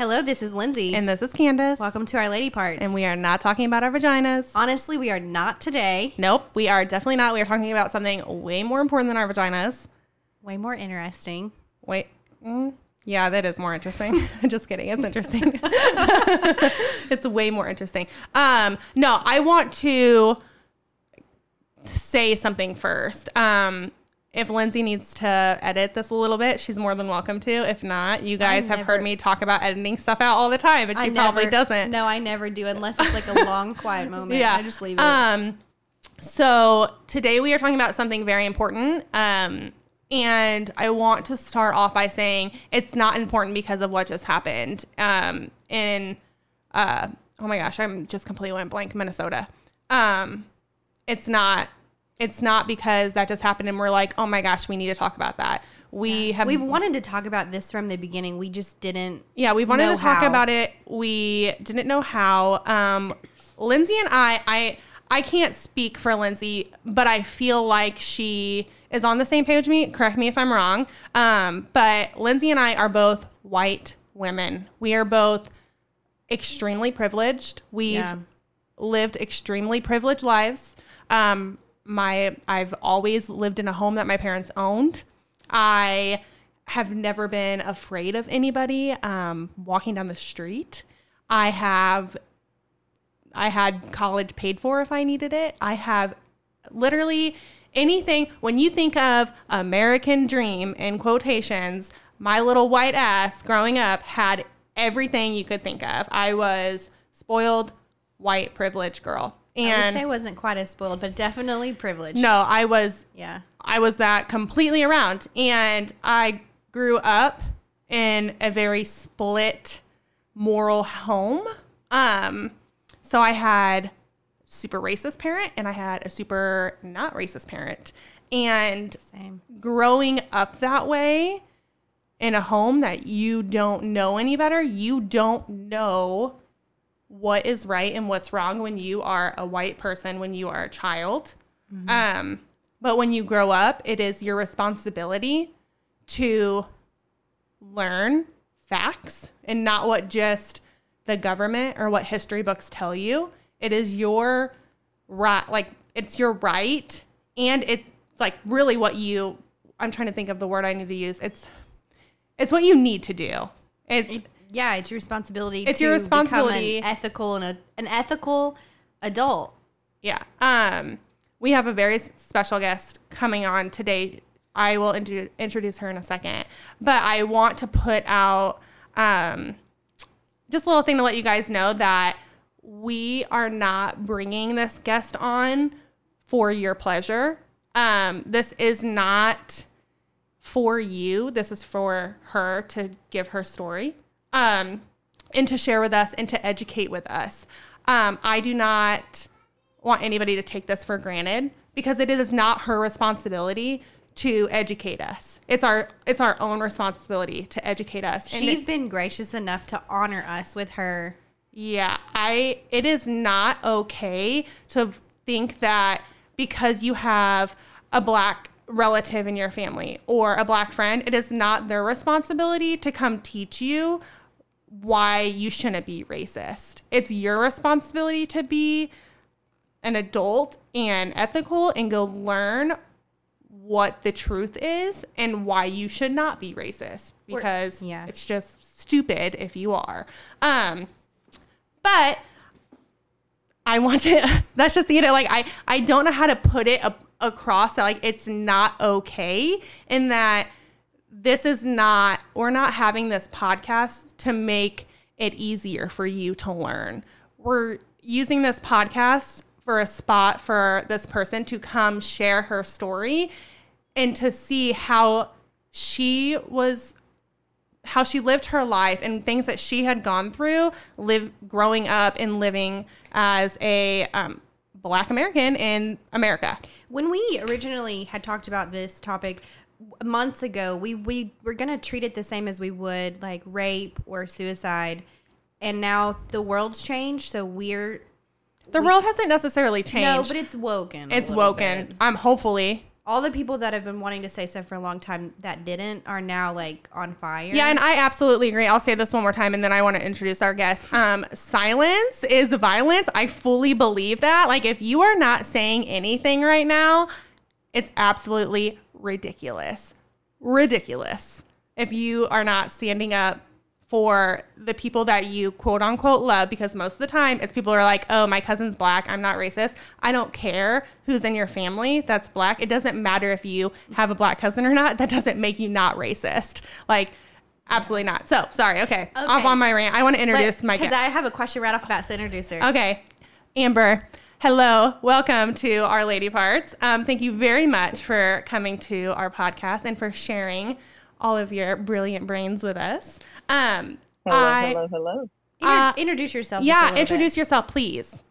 Hello, this is Lindsay. And this is Candace. Welcome to our lady parts. And we are not talking about our vaginas. honestly, we are not today. Nope, we are definitely not. We are talking about something way more important than our vaginas. Way more interesting. Wait. Mm, yeah, that is more interesting. Just kidding. It's interesting. it's way more interesting. Um, no, I want to say something first. Um, if Lindsay needs to edit this a little bit, she's more than welcome to. If not, you guys have never- heard me talk about editing stuff out all the time, but she I probably never- doesn't. No, I never do unless it's like a long, quiet moment. Yeah. I just leave it. Um, so today we are talking about something very important. Um, and I want to start off by saying it's not important because of what just happened. Um, in uh, oh my gosh, I'm just completely went blank. Minnesota. Um, it's not. It's not because that just happened and we're like, oh my gosh, we need to talk about that. We have We've wanted to talk about this from the beginning. We just didn't. yeah, we wanted to talk how. about it. We didn't know how. Um, Lindsay and I, I, I can't speak for Lindsay, but I feel like she is on the same page with me. Correct me if I'm wrong. Um, but Lindsay and I are both white women. We are both extremely privileged. We've Yeah. lived extremely privileged lives. Um, my I've always lived in a home that my parents owned. I have never been afraid of anybody um, walking down the street. I have I had college paid for if I needed it. I have literally anything when you think of American dream in quotations, my little white ass growing up had everything you could think of. I was spoiled white privileged girl. And say I wasn't quite as spoiled, but definitely privileged. no, I was Yeah. I was that completely around. And I grew up in a very split moral home. Um, so I had super racist parent and I had a super not racist parent. And Same. growing up that way in a home that you don't know any better, you don't know what is right and what's wrong when you are a white person, when you are a child. Um, but when you grow up, it is your responsibility to learn facts and not what just the government or what history books tell you. It is your right, like it's your right, and it's like really what you. I'm trying to think of the word I need to use. It's it's what you need to do. It's Yeah, it's your responsibility. It's to your become responsibility. an ethical and a, an ethical adult. Yeah. Um, we have a very special guest coming on today. I will intro- introduce her in a second, but I want to put out um, just a little thing to let you guys know that we are not bringing this guest on for your pleasure. Um, this is not for you. This is for her to give her story um, and to share with us and to educate with us. Um, I do not want anybody to take this for granted because it is not her responsibility to educate us. It's our it's our own responsibility to educate us. And She's been gracious enough to honor us with her. yeah, I it is not okay to think that because you have a black relative in your family or a black friend, it is not their responsibility to come teach you why you shouldn't be racist. It's your responsibility to be an adult and ethical and go learn what the truth is and why you should not be racist because yeah. it's just stupid if you are. Um but I want to that's just you know like I I don't know how to put it a, across that like it's not okay in that this is not we're not having this podcast to make it easier for you to learn. We're using this podcast for a spot for this person to come share her story and to see how she was how she lived her life and things that she had gone through live growing up and living as a um, black american in america When we originally had talked about this topic months ago, we, we were going to treat it the same as we would like rape or suicide. And now the world's changed. So we're. the world hasn't necessarily changed No, but it's woken. it's woken bit. i'm hopefully all the people that have been wanting to say stuff for a long time that didn't are now like on fire. Yeah, and I absolutely agree. I'll say this one more time and then I want to introduce our guest. Um, silence is violence. I fully believe that. Like, if you are not saying anything right now, it's absolutely ridiculous. Ridiculous. If you are not standing up for the people that you quote unquote love, because most of the time it's people who are like, oh, my cousin's black. I'm not racist. I don't care who's in your family that's black. It doesn't matter if you have a black cousin or not. That doesn't make you not racist. Like, absolutely not. So, sorry. Okay. Off on my rant. I want to introduce my because. I have a question right off the bat. So introduce her. Okay. Amber, hello. Welcome to Our Lady Parts. Um, thank you very much for coming to our podcast and for sharing all of your brilliant brains with us. Um, Hello, I, hello, hello. Inter- Uh, introduce yourself. just a Yeah, little bit. introduce yourself, please.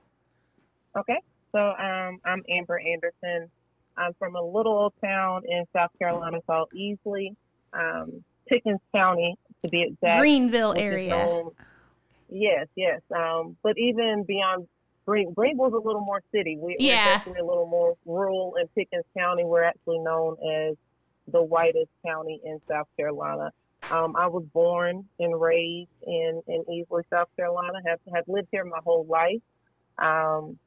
Okay, so um, I'm Amber Anderson. I'm from a little old town in South Carolina called Easley, um, Pickens County to be exact. Greenville area. Yes, yes. Um, but even beyond Green, Greenville's a little more city. We, Yeah. We're actually a little more rural in Pickens County. We're actually known as the whitest county in South Carolina. Um, I was born and raised in, in Easley, South Carolina. Have have lived here my whole life. Um,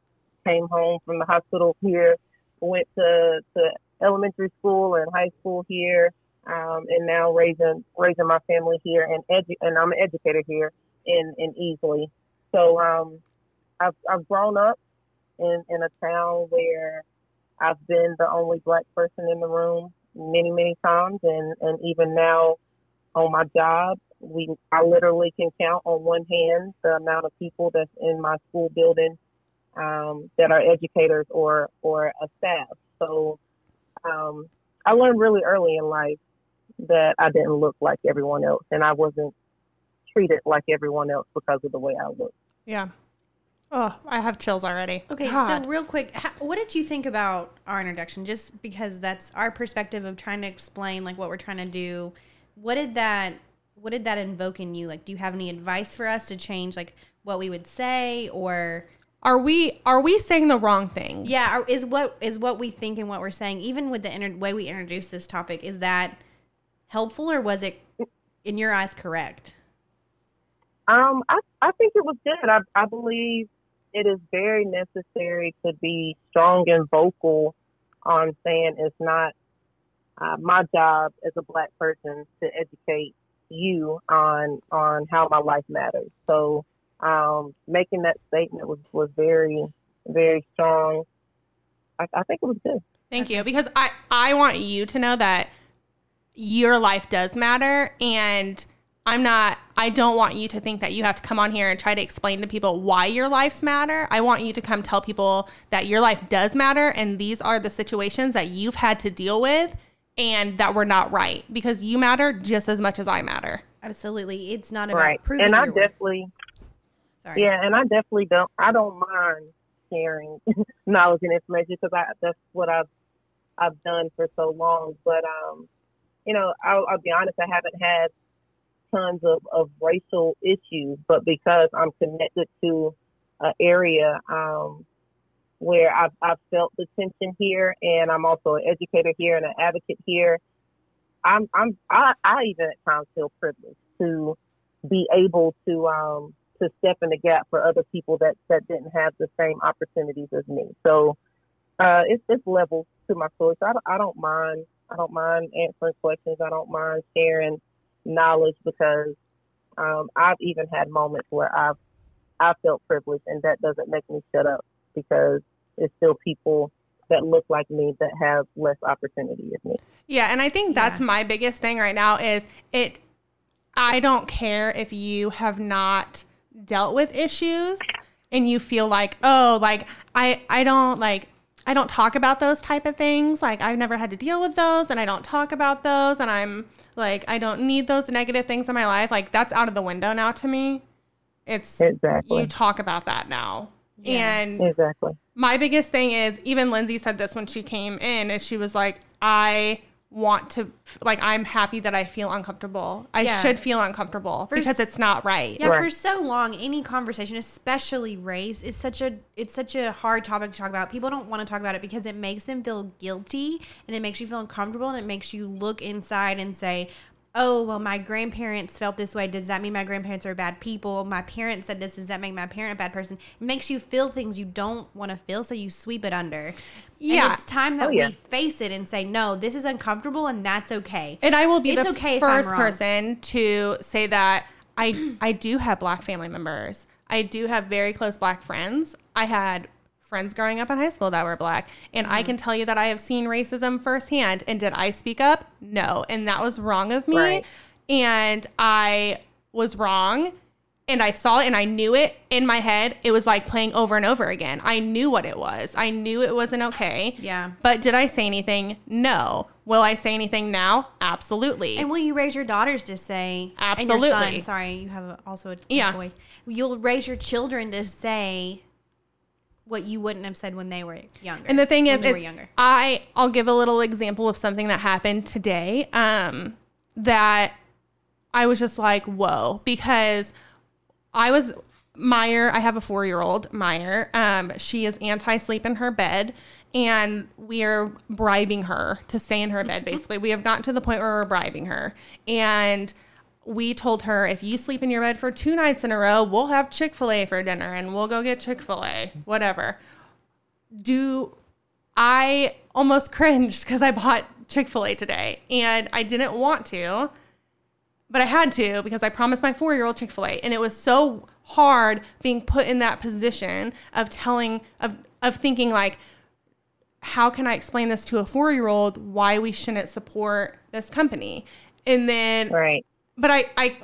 came home from the hospital here. Went to, to elementary school and high school here, um, and now raising raising my family here and edu- and I'm an educator here in in Easley. So um, I've I've grown up in in a town where I've been the only black person in the room many many times, and and even now on my job, we I literally can count on one hand the amount of people that's in my school building um, that are educators or or a staff. So um, I learned really early in life that I didn't look like everyone else, and I wasn't treated like everyone else because of the way I looked. Yeah. Oh, I have chills already. Okay, God. so real quick, how, what did you think about our introduction? Just because that's our perspective of trying to explain like what we're trying to do. What did that what did that invoke in you? Like, do you have any advice for us to change like what we would say, or are we are we saying the wrong thing? yeah, is what is what we think and what we're saying, even with the inter- way we introduced this topic, is that helpful or was it in your eyes correct? Um, I, I think it was good. I, I believe it is very necessary to be strong and vocal on saying it's not uh, my job as a black person to educate you on on how my life matters. So um, making that statement was, was very very strong. I, I think it was good. Thank you. Because I, I want you to know that your life does matter. And I'm not, I don't want you to think that you have to come on here and try to explain to people why your lives matter. I want you to come tell people that your life does matter. And these are the situations that you've had to deal with and that were not right because you matter just as much as I matter. Absolutely, it's not about Right. proving And I your definitely Sorry. Yeah, and I definitely don't. I don't mind sharing knowledge and information because I that's what I've I've done for so long. But um, you know, I'll, I'll be honest. I haven't had tons of of racial issues, but because I'm connected to an area um where I've I've felt the tension here, and I'm also an educator here and an advocate here. I'm I'm I, I even at times feel privileged to be able to um to step in the gap for other people that that didn't have the same opportunities as me. So uh, it's it's levels to my story. So I I don't mind. I don't mind answering questions. I don't mind sharing knowledge because um, I've even had moments where I've I felt privileged, and that doesn't make me shut up because it's still people that look like me that have less opportunity as me. Yeah, and I think that's Yeah. my biggest thing right now is it I don't care if you have not dealt with issues and you feel like, "Oh, like I I don't like I don't talk about those type of things. Like I've never had to deal with those and I don't talk about those and I'm like I don't need those negative things in my life. Like that's out of the window now to me. It's Exactly. you talk about that now. Yes. And Exactly. my biggest thing is even Lindsay said this when she came in and she was like, I want to like I'm happy that I feel uncomfortable. I Yeah. should feel uncomfortable For because s- it's not right. Yeah, Right. for so long, any conversation, especially race, is such a it's such a hard topic to talk about. People don't want to talk about it because it makes them feel guilty and it makes you feel uncomfortable and it makes you look inside and say, "Oh, well, my grandparents felt this way. Does that mean my grandparents are bad people? My parents said this. Does that make my parent a bad person?" It makes you feel things you don't want to feel, so you sweep it under. Yeah. and it's time that Oh, yeah. we face it and say, "No, this is uncomfortable, and that's okay." And I will be It's the okay first person to say that I I do have black family members. I do have very close black friends. I had friends growing up in high school that were black, and Mm-hmm. I can tell you that I have seen racism firsthand. And did I speak up? No, and that was wrong of me. Right. And I was wrong. And I saw it and I knew it in my head. It was like playing over and over again. I knew what it was. I knew it wasn't okay. Yeah. But did I say anything? No. Will I say anything now? Absolutely. And will you raise your daughters to say, Absolutely. son, sorry, you have also a Yeah. boy. You'll raise your children to say what you wouldn't have said when they were younger. And the thing is, they were younger. I I'll give a little example of something that happened today. Um, that I was just like, whoa, because I was Meyer. I have a four year old Meyer. Um, she is anti sleep in her bed, and we are bribing her to stay in her bed. Basically, we have gotten to the point where we're bribing her, and we told her if you sleep in your bed for two nights in a row, we'll have Chick fil A for dinner, and we'll go get Chick fil A, whatever do I almost cringed because I bought Chick fil A today and I didn't want to, but I had to because I promised my four year old Chick fil A. And it was so hard being put in that position of telling, of, of thinking, like, how can I explain this to a four year old why we shouldn't support this company? And then Right. But I, I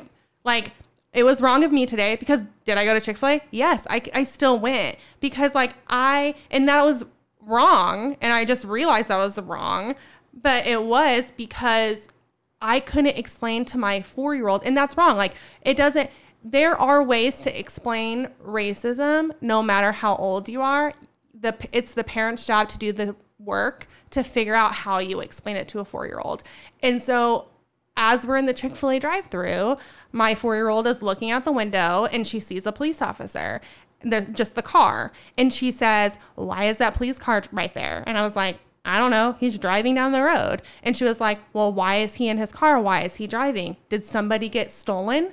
like it was wrong of me today because did I go to Chick Fil A? Yes, I, I still went because like I and that was wrong, and I just realized that was wrong, but it was because I couldn't explain to my four year old, and that's wrong. Like it doesn't. There are ways to explain racism, no matter how old you are. The it's the parent's job to do the work to figure out how you explain it to a four year old, and so as we're in the Chick fil A drive through, my four year old is looking out the window and she sees a police officer, the, just the car. And she says, Why is that police car right there? And I was like, I don't know. He's driving down the road. And she was like, Well, why is he in his car? Why is he driving? Did somebody get stolen?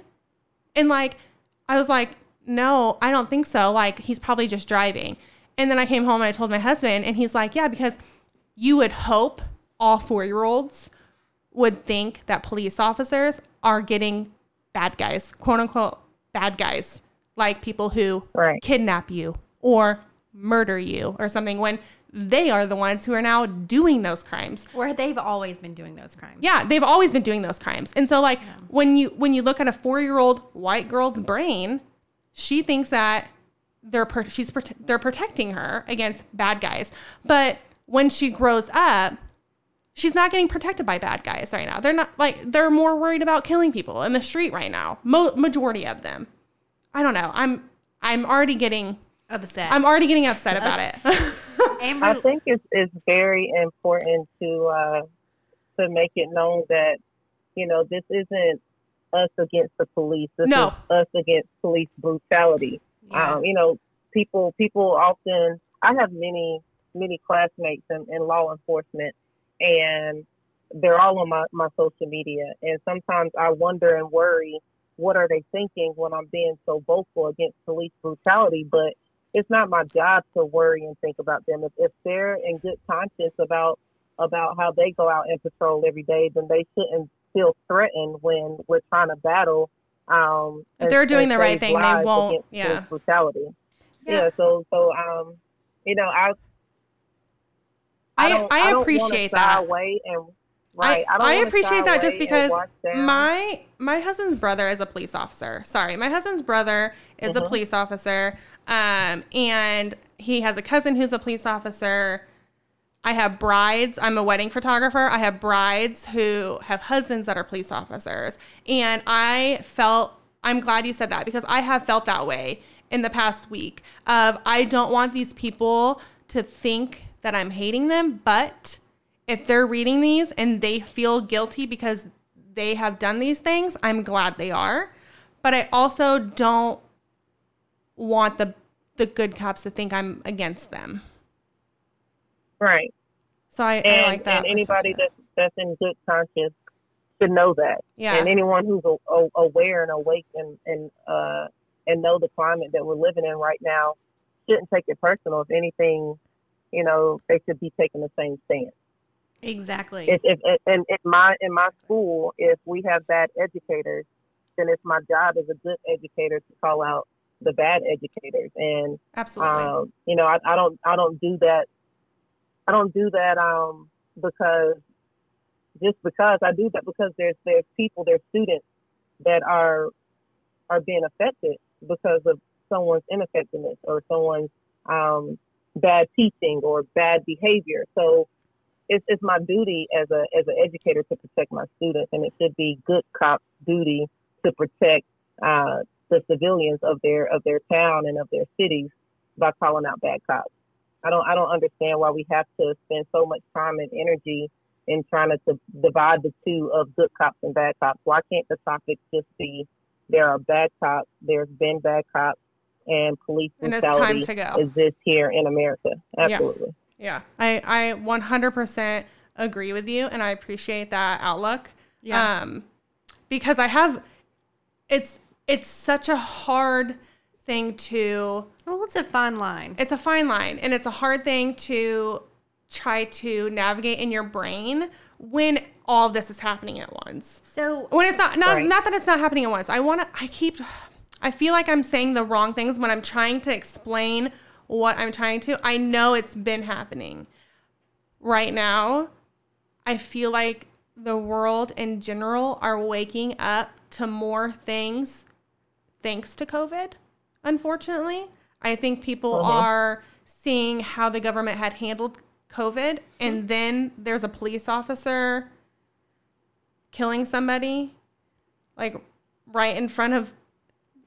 And like, I was like, no, I don't think so. Like, he's probably just driving. And then I came home and I told my husband, and he's like, yeah, because you would hope all four year olds would think that police officers are getting bad guys, quote unquote, bad guys, like people who Right. kidnap you or murder you or something when they are the ones who are now doing those crimes. or they've always been doing those crimes. Yeah, they've always been doing those crimes. And so like when you when you look at a 4-year-old white girl's brain, she thinks that they're per- she's prote- they're protecting her against bad guys. But when she grows up, she's not getting protected by bad guys right now. They're not like they're more worried about killing people in the street right now. Mo- majority of them. I don't know. I'm I'm already getting Upset. I'm already getting upset about it. Amber, I think it's it's very important to uh, to make it known that you know this isn't us against the police. This No. is us against police brutality. yeah. Um, you know, people people often. I have many many classmates in, in law enforcement, and they're all on my, my social media. And sometimes I wonder and worry, what are they thinking when I'm being so vocal against police brutality? But it's not my job to worry and think about them. If, if they're in good conscience about about how they go out and patrol every day, then they shouldn't feel threatened when we're trying to battle. Um, If they're doing the right thing, they won't- yeah. brutality. Yeah. Yeah. So so um, you know, I I I, don't appreciate that. Away and right. I, don't I appreciate that just because my my husband's brother is a police officer. Sorry, my husband's brother is a Mhm. police officer, um, and he has a cousin who's a police officer. I have brides. I'm a wedding photographer. I have brides who have husbands that are police officers, and I felt. I'm glad you said that because I have felt that way in the past week. Of I don't want these people to think that I'm hating them, but if they're reading these and they feel guilty because they have done these things, I'm glad they are. But I also don't want the the good cops to think I'm against them. Right. So I, And, I like that. and anybody that's that's in good conscience should know that. Yeah. And anyone who's a, a, aware and awake and and uh and know the climate that we're living in right now shouldn't take it personal. If anything, you know, they should be taking the same stance. Exactly. if, if, if and in my in my school, if we have bad educators, then it's my job as a good educator to call out the bad educators. And Absolutely. um, you know, I, I don't I don't do that. I don't do that um, because just because I do that because there's there's people, there's students that are are being affected because of someone's ineffectiveness or someone's um, bad teaching or bad behavior. So it's, it's my duty as a as an educator to protect my students, and it should be good cop duty to protect uh, the civilians of their of their town and of their cities by calling out bad cops. I don't I don't understand why we have to spend so much time and energy in trying to, to divide the two of good cops and bad cops. Why can't the topic just be there are bad cops, there's been bad cops, and police and it's time brutality to go. exists here in America. Absolutely. Yeah, I, I 100% agree with you, and I appreciate that outlook. Yeah. Um, because I have, it's it's such a hard thing to. well, it's a fine line. It's a fine line, and it's a hard thing to try to navigate in your brain when all of this is happening at once. So When it's not not Right. not that it's not happening at once. I want to. I keep. I feel like I'm saying the wrong things when I'm trying to explain what I'm trying to. I know it's been happening. Right now, I feel like the world in general are waking up to more things thanks to COVID. Unfortunately, I think people Uh-huh. are seeing how the government had handled COVID, and then there's a police officer killing somebody, like right in front of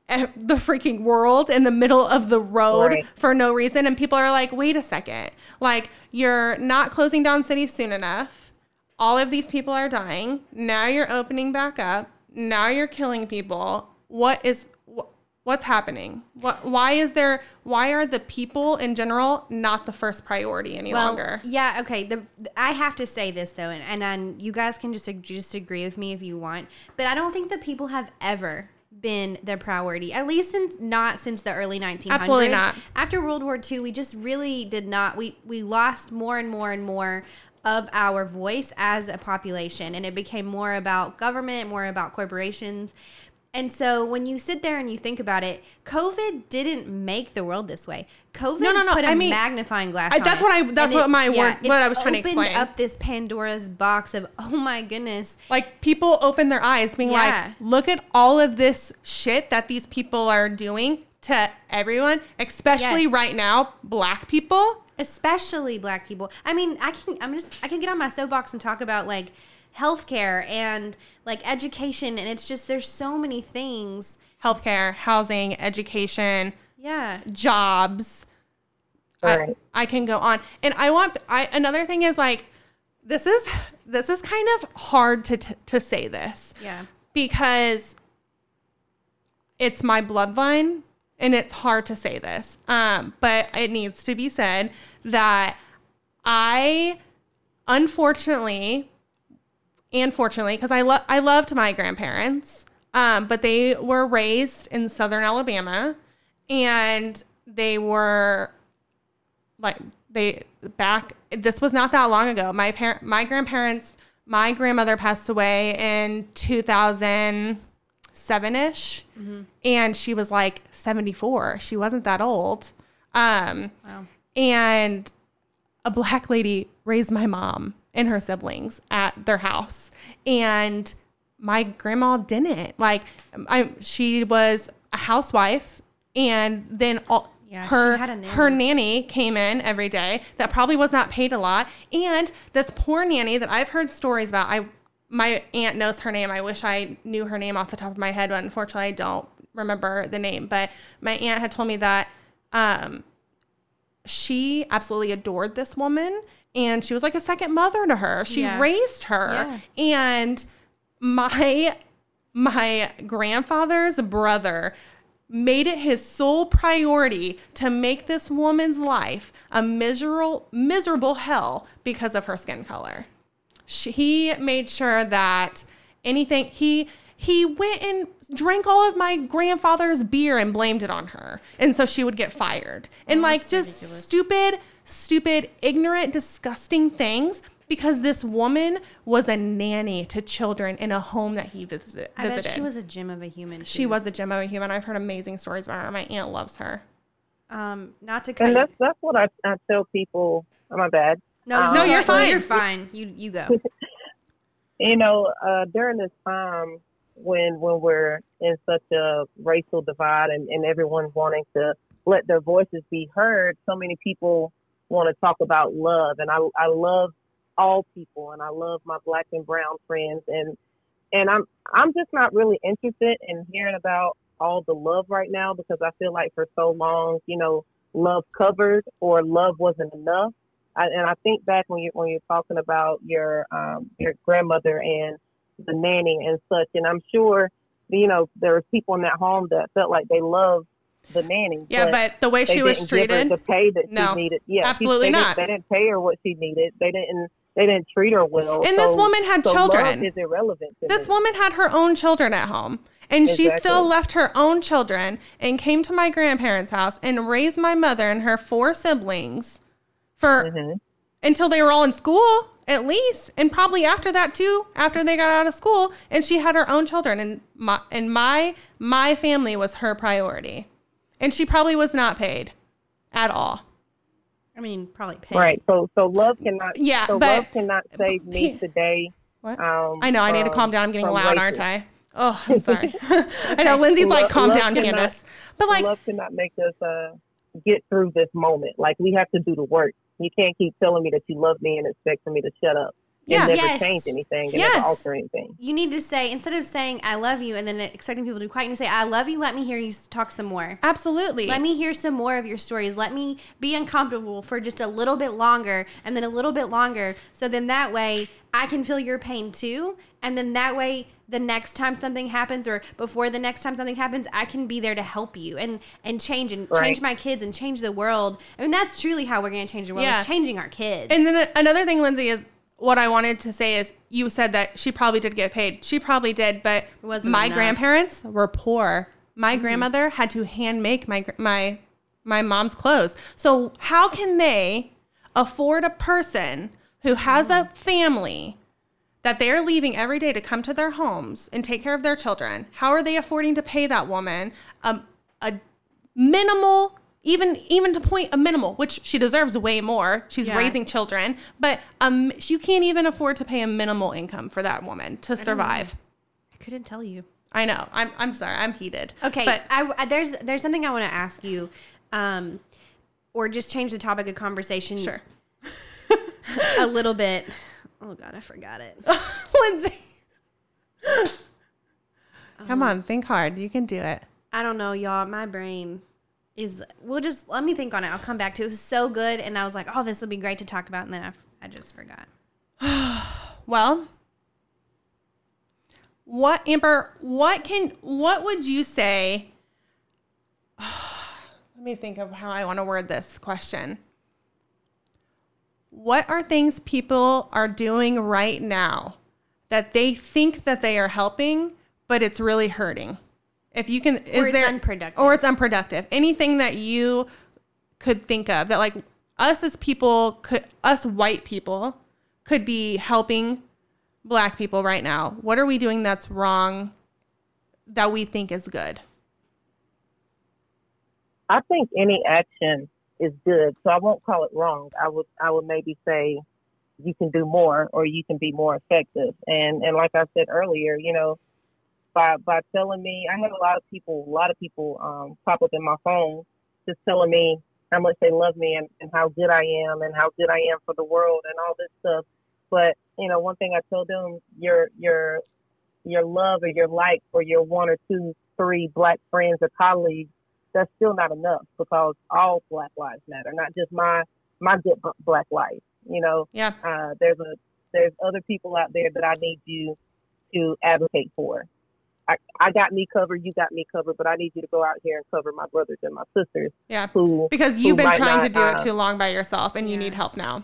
Eh, the freaking world in the middle of the road Right. for no reason. And people are like, wait a second. Like, you're not closing down cities soon enough. All of these people are dying. Now you're opening back up. Now you're killing people. What is. wh- What's happening? What? Why is there? Why are the people in general not the first priority any well, longer? yeah, okay. The, I have to say this though, and and, and you guys can just ag- just agree with me if you want, but I don't think the people have ever been the priority. At least since not since the early 1900s. Absolutely not. After World War II, we just really did not. We we lost more and more and more of our voice as a population, and it became more about government, more about corporations. And so when you sit there and you think about it, COVID didn't make the world this way. COVID No, no, no. put a I mean, magnifying glass. I- on that's it. what I- that's what my word- what I was trying to opened explain. up this Pandora's box of oh my goodness. Like people open their eyes, being Yeah. like, "Look at all of this shit that these people are doing to everyone, especially Yes. right now, black people." especially black people. I mean, I can I'm just I can get on my soapbox and talk about like healthcare and like education and it's just there's so many things. Healthcare, housing, education, Yeah. jobs. I, Right. I can go on, and I want. I another thing is like, this is this is kind of hard to t- to say this. Yeah. because it's my bloodline and it's hard to say this um, but it needs to be said that i unfortunately and fortunately because I, lo- I loved my grandparents um, but they were raised in southern alabama and they were like they back this was not that long ago. My parent my grandparents my grandmother passed away in 2007ish and she was like 74 she wasn't that old. Um Wow. and a black lady raised my mom and her siblings at their house. And my grandma didn't. Like I she was a housewife and then all Yeah, she her had a nanny. her nanny came in every day that probably was not paid a lot. And this poor nanny that I've heard stories about I my aunt knows her name. I wish I knew her name off the top of my head but unfortunately I don't remember the name. But my aunt had told me that um she absolutely adored this woman and she was like a second mother to her. She Yeah. raised her. Yeah. And my my grandfather's brother made it his sole priority to make this woman's life a miserable miserable hell because of her skin color. She, he made sure that anything he he went and drank all of my grandfather's beer and blamed it on her. And so she would get fired. And oh, like just ridiculous. stupid, stupid, ignorant, disgusting things because this woman was a nanny to children in a home that he visit, I bet visited. she was a gem of a human. She was a gem of a human. I've heard amazing stories about her. My aunt loves her. Um, not to cut. And that's that's what I, I tell people. Oh, my bad. no, um, No, you you're fine. You're fine. You you go. You know, uh, during this time when when we're in such a racial divide and, and everyone's wanting to let their voices be heard, so many people want to talk about love, and I I love all people, and I love my black and brown friends, and and I'm I'm just not really interested in hearing about all the love right now because I feel like for so long, you know, love covered or love wasn't enough. I, and I think back when you when you're talking about your um, your grandmother and the nanny and such, and I'm sure you know there was people in that home that felt like they loved the nanny. Yeah, but, the way she was treated, the pay that No, she needed. Yeah, she- absolutely they didn't- They didn't pay her what she needed. They didn't. They didn't treat her well. And this woman had so children. is irrelevant. This me. woman had her own children at home. And she still left her own children and came to my grandparents' house and raised my mother and her four siblings for Mhm. until they were all in school, at least, and probably after that too, after they got out of school. And she had her own children, and my and my my family was her priority, and she probably was not paid at all. I mean, probably paid. Right. So so love cannot. Yeah, So but- love cannot save me today. What? Um, I know I need to calm down. I'm getting loud, aren't I? Oh, I'm sorry. I know Lindsay's like, calm love down, cannot- Candace. But like, love cannot make us uh, get through this moment. Like we have to do the work. You can't keep telling me that you love me and expect for me to shut up and Yeah. never Yes. change anything and Yes. never alter anything. You need to say instead of saying "I love you" and then expecting people to be quiet, you say "I love you." Let me hear you talk some more. absolutely. Let me hear some more of your stories. Let me be uncomfortable for just a little bit longer and then a little bit longer. So then that way I can feel your pain too. And then that way the next time something happens or before the next time something happens, I can be there to help you and, and change and Right. change my kids and change the world. I mean, that's truly how we're going to change the world Yeah. is changing our kids. And then another thing, Lindsay, is what I wanted to say is you said that she probably did get paid. She probably did, but my enough. grandparents were poor. My mm-hmm. grandmother had to hand make my my my mom's clothes. So how can they afford a person who has mm. a family that they're leaving every day to come to their homes and take care of their children? How are they affording to pay that woman a, a minimal even even to point a minimal which she deserves way more she's Yeah. raising children but um you can't even afford to pay a minimal income for that woman to survive I couldn't tell you. i know i'm, I'm sorry i'm heated Okay, but I, I- there's there's something I want to ask you, um, or just change the topic of conversation. sure a little bit. Oh God, I forgot it. lindsay come on think hard you can do it I don't know, y'all. My brain is. We'll just let me think on it. I'll come back to it. It was so good, and I was like, "Oh, this will be great to talk about," and then I, I just forgot. Well, what Amber, what can what would you say? Let me think of how I want to word this question. What are things people are doing right now that they think that they are helping, but it's really hurting? If you can, is Or it's there unproductive. or it's unproductive? Anything that you could think of that, like us as people, could us white people could be helping black people right now. What are we doing that's wrong that we think is good? I think any action is good, so I won't call it wrong. I would I would maybe say you can do more or you can be more effective. And and like I said earlier, you know, by by telling me, I had a lot of people, a lot of people um, pop up in my phone just telling me how much they love me and, and how good I am and how good I am for the world and all this stuff. But you know, one thing I told them, your your your love or your like for your one or two, three black friends or colleagues, that's still not enough because all black lives matter, not just my my good black life. You know, Yeah. uh, there's a there's other people out there that I need you to advocate for. I, I got me covered, you got me covered, but I need you to go out here and cover my brothers and my sisters Yeah. who Because you've been trying to not, do it uh, too long by yourself and you need help now.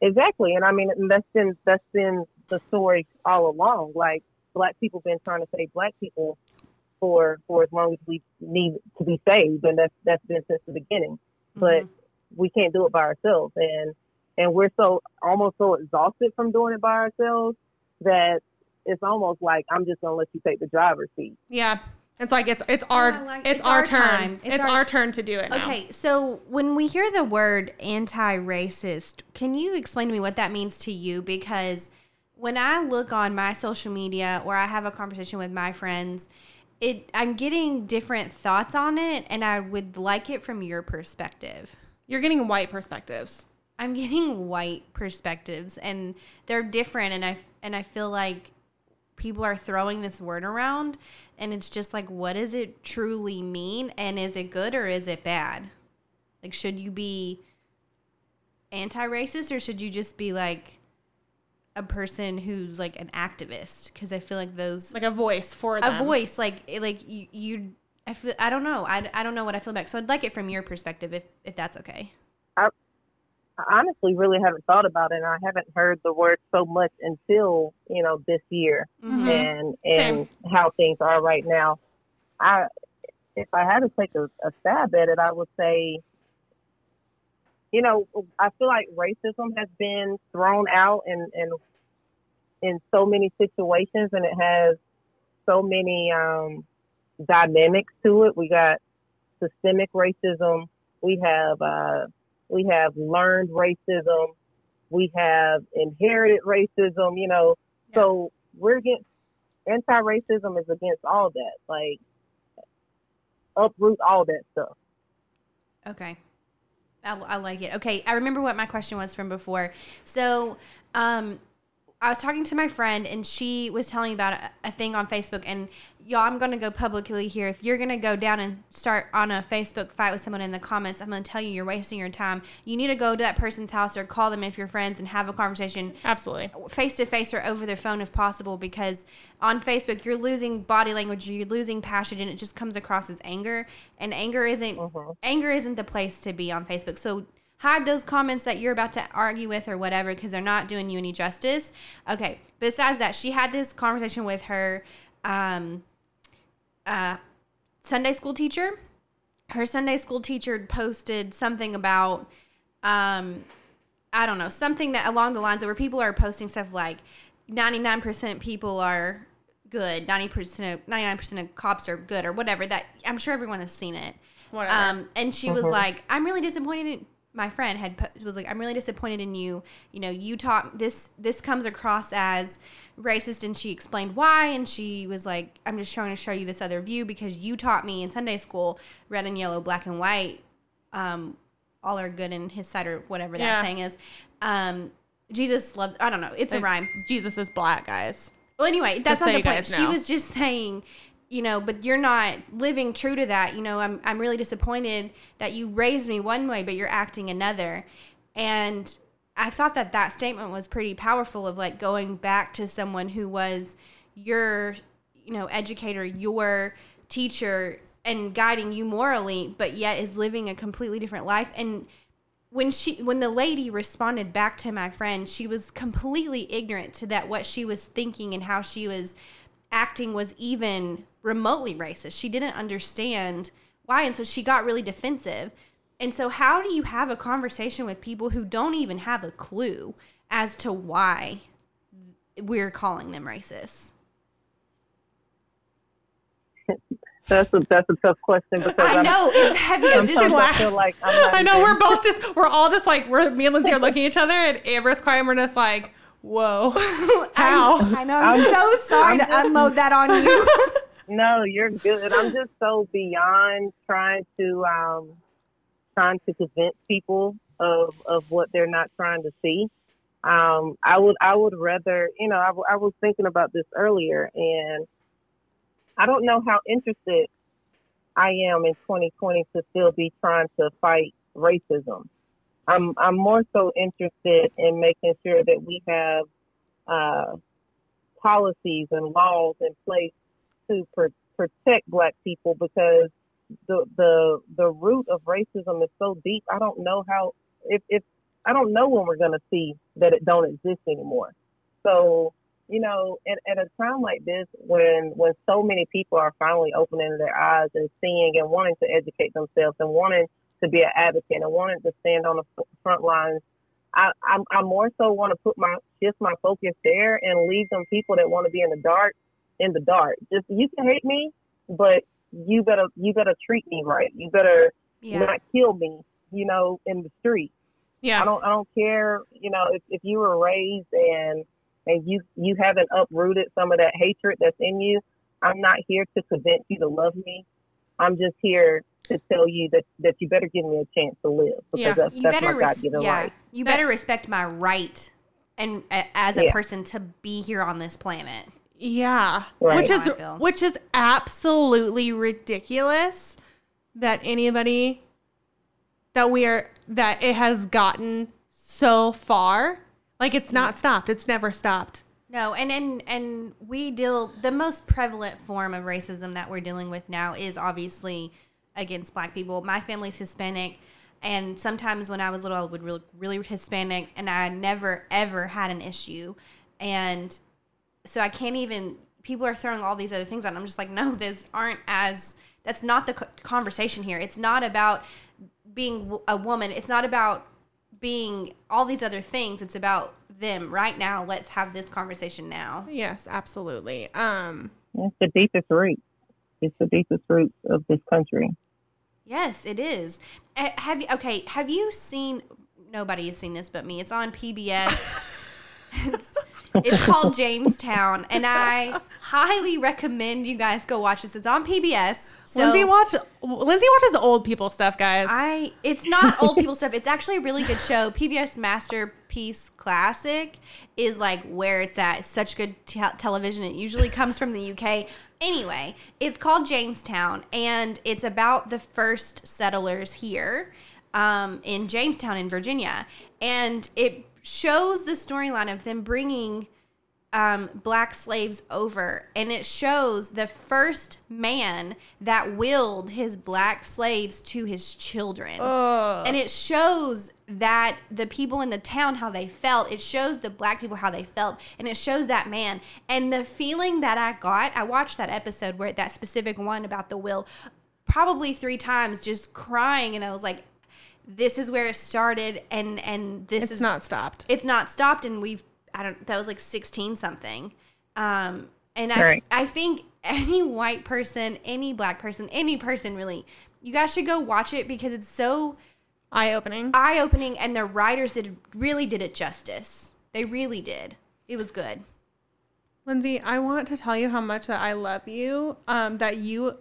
exactly. And I mean, that's been that's been the story all along. Like black people been trying to save black people for for as long as we need to be saved, and that's that's been since the beginning. But we can't do it by ourselves, and and we're so almost so exhausted from doing it by ourselves that it's almost like I'm just gonna let you take the driver's seat. Yeah. It's like it's it's our I like- it's, it's our, our turn. time. It's, It's our, our- turn to do it now. Okay, so when we hear the word anti-racist, can you explain to me what that means to you? Because when I look on my social media or I have a conversation with my friends, it I'm getting different thoughts on it, and I would like it from your perspective. You're getting white perspectives. I'm getting white perspectives, and they're different, and I and I feel like people are throwing this word around, and it's just like, what does it truly mean, and is it good or is it bad? Like, should you be anti-racist, or should you just be like a person who's like an activist? Because I feel like those Like a voice for a voice, like like you you. I feel I don't know. I, I don't know what I feel back. So I'd like it from your perspective, if if that's okay. I honestly really haven't thought about it, and I haven't heard the word so much until you know this year. Mhm. and and how things are right now. I if I had to take a, a stab at it, I would say, you know, I feel like racism has been thrown out in in in so many situations, and it has so many um, dynamics to it. We got systemic racism. We have uh, we have learned racism. We have inherited racism. You know, so we're against anti-racism is against all that. Like uproot all that stuff. Okay. I, I like it. Okay, I remember what my question was from before. So, um, I was talking to my friend, and she was telling me about a, a thing on Facebook. And y'all, I'm going to go publicly here. If you're going to go down and start on a Facebook fight with someone in the comments, I'm going to tell you you're wasting your time. You need to go to that person's house or call them if you're friends and have a conversation Absolutely. face to face or over their phone if possible because on Facebook you're losing body language, you're losing passion and it just comes across as anger and anger isn't Mhm. anger isn't the place to be on Facebook. So hide those comments that you're about to argue with or whatever because they're not doing you any justice. Okay, besides that, she had this conversation with her um uh Sunday school teacher. Her Sunday school teacher posted something about um I don't know, something that along the lines of where people are posting stuff like 99% people are good, 90% of 99% of cops are good or whatever that I'm sure everyone has seen it. Whatever. Um, and she was like, "I'm really disappointed." My friend had po- was like, "I'm really disappointed in you. You know, you taught this. This comes across as racist." And she explained why. And she was like, "I'm just trying to show you this other view because you taught me in Sunday school, red and yellow, black and white. Um, all are good in His sight, or whatever that Yeah. saying is. Um, Jesus loved. I don't know. It's a rhyme. Jesus is black, guys. Well, anyway, that's Just so not the you point. She was just saying, you know, but you're not living true to that. You know, I'm I'm really disappointed that you raised me one way, but you're acting another. And I thought that that statement was pretty powerful of like going back to someone who was your, you know, educator, your teacher, and guiding you morally, but yet is living a completely different life. And when she when the lady responded back to my friend she was completely ignorant to that what she was thinking and how she was acting was even remotely racist she didn't understand why and so she got really defensive and so how do you have a conversation with people who don't even have a clue as to why we're calling them racist That's a that's a tough question because i I'm- know it's heavy this Sometimes is I feel like I'm I know even- we're both just we're all just like we're me and Lindsay are looking at each other and Amber's crying. and we're just like, whoa. How? I know i'm so sorry to unload that on you No, you're good. I'm just so beyond trying to um trying to convince people of of what they're not trying to see. Um, I would I would rather you know I, w- I was thinking about this earlier and I don't know how interested I am in 2020 to still be trying to fight racism. I'm I'm more so interested in making sure that we have uh, policies and laws in place to pr- protect Black people because the the the root of racism is so deep. I don't know how if if I don't know when we're gonna see that it don't exist anymore. So you know, at, at a time like this, when when so many people are finally opening their eyes and seeing and wanting to educate themselves and wanting to be an advocate and wanting to stand on the front lines, I I, I more so want to put my shift my focus there and leave them people that want to be in the dark in the dark. Just you can hate me, but you better you better treat me right. You better Yeah. not kill me. You know, in the street. Yeah. I don't I don't care, you know, if, if you were raised and and you you haven't uprooted some of that hatred that's in you, I'm not here to convince you to love me. I'm just here to tell you that, that you better give me a chance to live because Yeah. that's, you that's better my res- God given yeah, right. you better respect my right and uh, as a Yeah. person to be here on this planet. Yeah. Right. Which is how I feel. which is absolutely ridiculous that anybody that we are that it has gotten so far. Like it's not stopped. It's never stopped. No, and and and we deal the most prevalent form of racism that we're dealing with now is obviously against black people. My family's Hispanic, and sometimes when I was little, I would really really Hispanic, and I never ever had an issue, and so I can't even. People are throwing all these other things on. I'm just like, no, those aren't as. That's not the conversation here. It's not about being a woman. It's not about being all these other things. It's about them right now. Let's have this conversation now. Yes, absolutely. Um It's the deepest root. It's the deepest root of this country. Yes, it is. Uh, Have you okay? Have you seen? Nobody has seen this but me. It's on PBS. it's, it's called Jamestown, and I highly recommend you guys go watch this. It's on PBS. So Lindsay watch Lindsay watches old people stuff, guys. I it's not old people stuff. It's actually a really good show. PBS Masterpiece Classic is like where it's at. It's such good te- television. It usually comes from the UK. Anyway, it's called Jamestown, and it's about the first settlers here um, in Jamestown, in Virginia, and it shows the storyline of them bringing um, black slaves over, and it shows the first man that willed his black slaves to his children. And it shows that the people in the town how they felt. It shows the black people how they felt, and it shows that man. And the feeling that I got, I watched that episode where that specific one about the will, probably three times, just crying, and I was like, "This is where it started," and and this it's is not stopped. it's not stopped and we've i don't that was like 16 something um and i Right. i think any white person any black person any person really you guys should go watch it because it's so Eye opening. eye-opening and the writers did really did it justice they really did it was good Lindsay, I want to tell you how much that I love you. Um, that you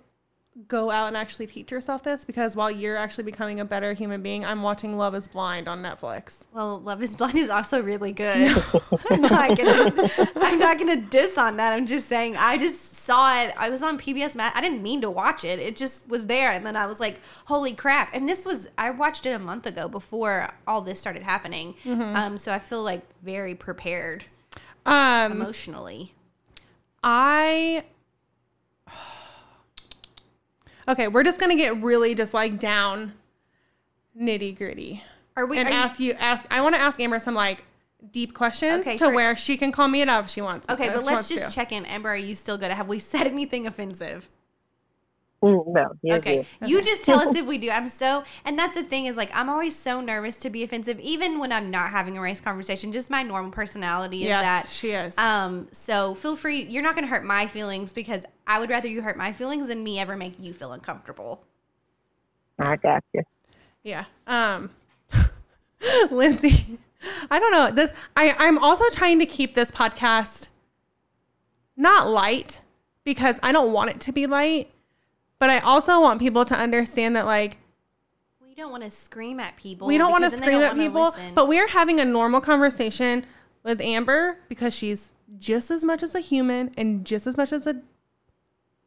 go out and actually teach yourself this because while you're actually becoming a better human being, I'm watching Love is Blind on Netflix. well love is blind is also really good. I'm not gonna i'm not gonna diss on that. I'm just saying i just saw it. I was on pbs Matt. i didn't mean to watch it. It just was there and then i was like holy crap. And this was i watched it a month ago before all this started happening. Um so i feel like very prepared Um, emotionally. I. Okay, we're just gonna get really just like down nitty gritty are we and are you- ask you ask. I want to ask Amber some like deep questions Okay, to where she can call me it up if she wants. okay but let's just to. check in amber are you still good have we said anything offensive Mm, no, you're Okay. You just tell us if we do. I'm so, and that's the thing is like, I'm always so nervous to be offensive, even when I'm not having a race conversation. Just my normal personality is Yes, that. she is. Um, so feel free. You're not going to hurt my feelings because I would rather you hurt my feelings than me ever make you feel uncomfortable. I got you. Yeah. Um Lindsay, I don't know. This I I'm also trying to keep this podcast not light because I don't want it to be light, but I also want people to understand that like We don't want to scream at people. we don't want to because then they scream at people, listen. but we're having a normal conversation with Amber because she's just as much as a human and just as much as a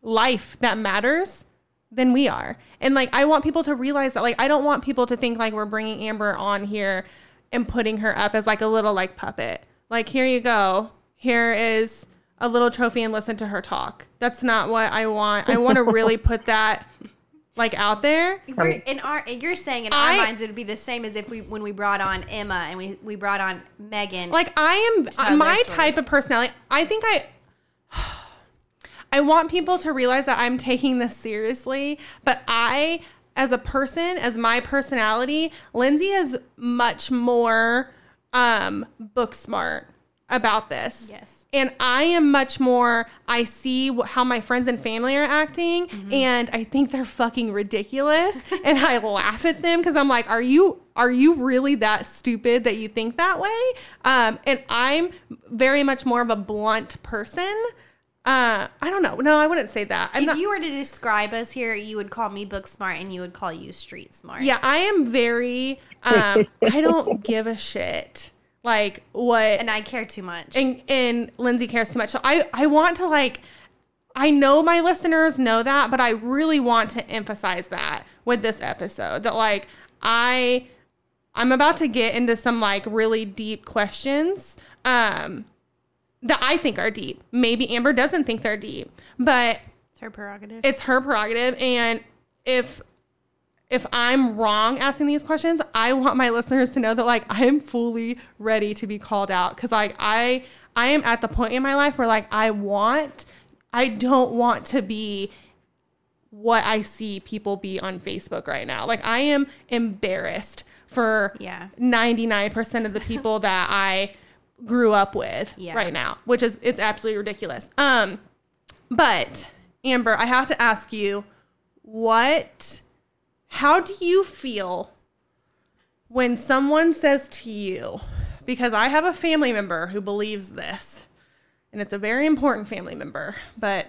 life that matters than we are. And like I want people to realize that like I don't want people to think like we're bringing Amber on here and putting her up as like a little like puppet. Like here you go. Here is a little trophy and listen to her talk. That's not what I want. I want to really put that like out there. We're, in our, you're saying in I- our minds it would be the same as if we when we brought on Emma and we we brought on Megan. Like I am my their type of personality. I think I I want people to realize that I'm taking this seriously, but I as a person, as my personality, Lindsay is much more um book smart about this. yes. And I am much more, I see how my friends and family are acting, and I think they're fucking ridiculous. and I laugh at them because I'm like, are you, are you really that stupid that you think that way? Um, and I'm very much more of a blunt person. Uh, I don't know. No, I wouldn't say that. I'm if not. you were to describe us here, you would call me book smart and you would call you street smart. yeah, I am very, um, I don't give a shit. Like what And I care too much. and and Lindsay cares too much. So I I want to like I know my listeners know that, but I really want to emphasize that with this episode that like I I'm about to get into some like really deep questions um that I think are deep. Maybe Amber doesn't think they're deep, but it's her prerogative. it's her prerogative and if if I'm wrong asking these questions, I want my listeners to know that like I am fully ready to be called out cuz like I I am at the point in my life where like I want I don't want to be what I see people be on Facebook right now. Like I am embarrassed for Yeah. 99% of the people that I grew up with Yeah. right now, which is it's absolutely ridiculous. Um but Amber, I have to ask you what how do you feel when someone says to you because I have a family member who believes this and it's a very important family member, but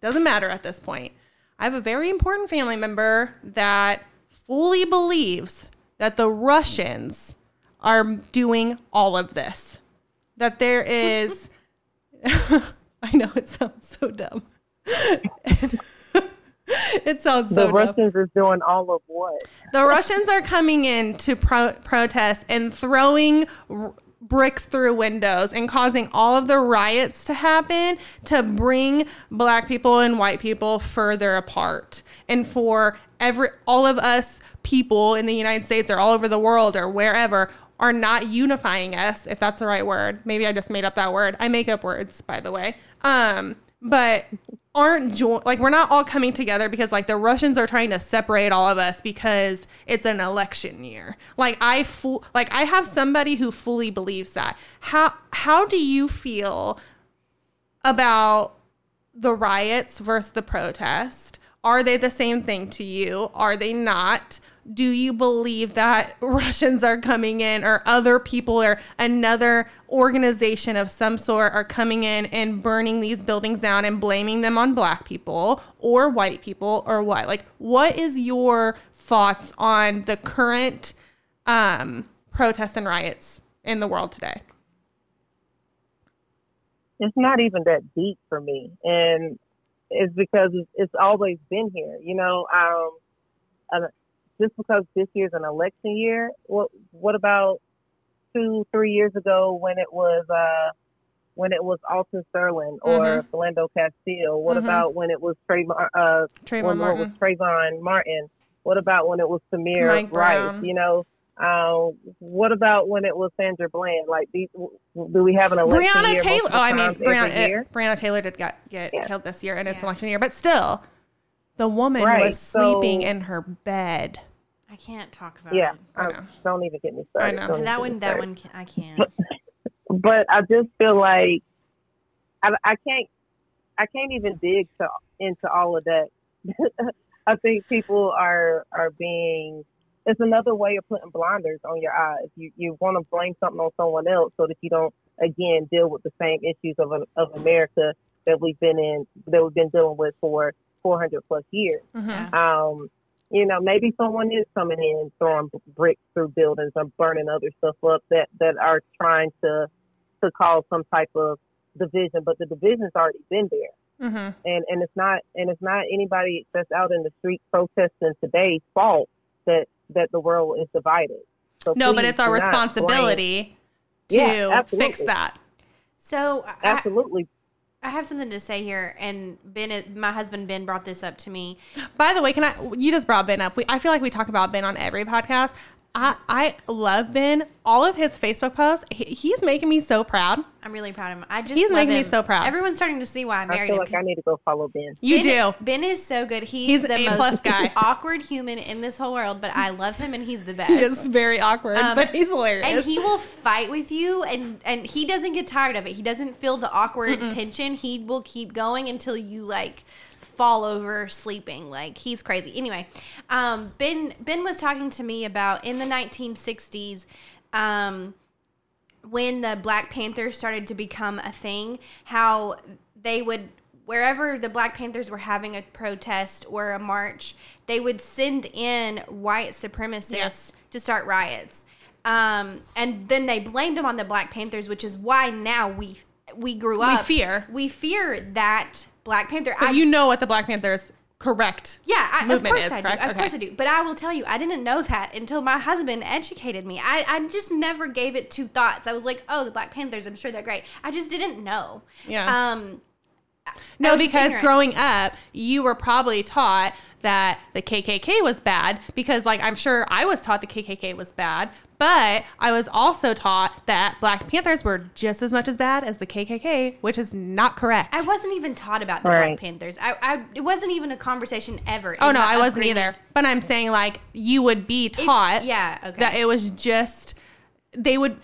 doesn't matter at this point. I have a very important family member that fully believes that the Russians are doing all of this. That there is I know it sounds so dumb. it sounds so the dumb. Russians is doing all of what? The Russians are coming in to pro- protest and throwing r- bricks through windows and causing all of the riots to happen to bring black people and white people further apart and for every all of us people in the United States or all over the world or wherever are not unifying us if that's the right word. Maybe I just made up that word. I make up words by the way. Um but aren't jo- like we're not all coming together because like the Russians are trying to separate all of us because it's an election year. Like I full like I have somebody who fully believes that. How how do you feel about the riots versus the protest? Are they the same thing to you? Are they not? Do you believe that Russians are coming in or other people or another organization of some sort are coming in and burning these buildings down and blaming them on black people or white people or what? Like, what is your thoughts on the current um, protests and riots in the world today? It's not even that deep for me, and it's because it's, always been here. You know, um, just because this year's an election year, what what about two, three years ago when it was uh, when it was Alton Sterling or Philando Castile? What Mhm. about when it was Trayvon, uh, Trayvon when it was Martin. Trayvon Martin? What about when it was Tamir Mike Rice? Brown. You know, uh, what about when it was Sandra Bland? Like, these, do we have an election Breonna year Taylor. Oh, I mean, times every Breonna, year? uh, Breonna Taylor did get, get Yeah. killed this year, and it's election year, but still, the woman Right, was sleeping so- in her bed. I can't talk about Yeah, it. I um, don't even get me I started. know. That one, me that one, I can't. But I just feel like I, I can't, I can't even dig to, into all of that. I think people are are being. It's another way of putting blinders on your eyes. You you want to blame something on someone else so that you don't again deal with the same issues of of America that we've been in that we've been dealing with for 400 plus years. Mhm. Um, you know, maybe someone is coming in throwing bricks through buildings or burning other stuff up that that are trying to to cause some type of division, but the division's already been there. and and it's not and it's not anybody that's out in the street protesting today's fault that that the world is divided. So No, but it's our not blame- responsibility Yeah, to fix that. So I, Absolutely. I have something to say here, and Ben, my husband Ben, brought this up to me. By the way, can I? You just brought Ben up. We, I feel like we talk about Ben on every podcast. I, I love Ben. All of his Facebook posts, he, he's making me so proud. I'm really proud of him. I just He's love making me so proud. Everyone's starting to see why I I married feel him. like I need to go follow Ben. You ben, do. Ben is so good. He's, He's the an most A-plus guy. awkward human in this whole world, but I love him and he's the best. It's very awkward, Um, but he's hilarious. and he will fight with you and and he doesn't get tired of it he doesn't feel the awkward tension he will keep going until you like fall over sleeping like he's crazy anyway um ben ben was talking to me about in the 1960s um when the black panthers started to become a thing how they would wherever the black panthers were having a protest or a march they would send in white supremacists Yes. to start riots um, and then they blamed them on the black panthers which is why now we we grew up fear. we fear that black panther but I- you know what the Black Panthers correct yeah, I, of movement course is, I correct? do. Of Okay. course I do. But I will tell you, I didn't know that until my husband educated me. I, I just never gave it two thoughts. I was like, oh, the Black Panthers, I'm sure they're great. I just didn't know. Yeah. Um, No, because growing up, you were probably taught that the KKK was bad because, like, I'm sure I was taught the KKK was bad, but I was also taught that Black Panthers were just as much as bad as the KKK, which is not correct. I wasn't even taught about the Right. Black Panthers. I, I, it wasn't even a conversation ever. oh no, my I wasn't either. But I'm saying like you would be It- taught yeah, okay. that it was just they would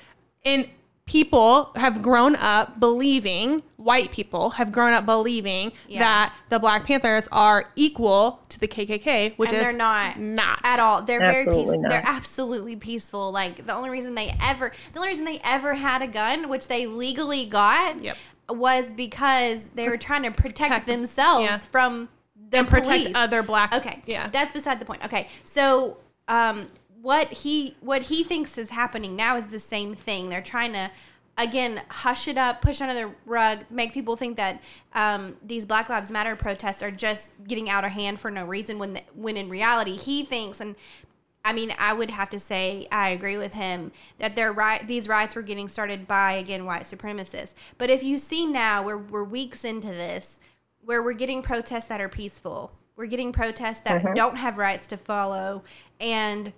and people have grown up believing white people have grown up believing Yeah. that the black panthers are equal to the kkk which and is they're not not at all. They're very peaceful. not. They're absolutely peaceful. Like the only reason they ever, the only reason they ever had a gun, which they legally got, Yep. was because they were trying to protect, Protect- themselves yeah. from the and protect other black Okay, yeah that's beside the point. Okay, so um, what he what he thinks is happening now is the same thing. They're trying to again hush it up, push under the rug, make people think that um, these Black Lives Matter protests are just getting out of hand for no reason. When the, when in reality, he thinks and. I mean, I would have to say I agree with him that they're right. These riots were getting started by again white supremacists. But if you see now, we're we're weeks into this, where we're getting protests that are peaceful. We're getting protests that don't have rights to follow. And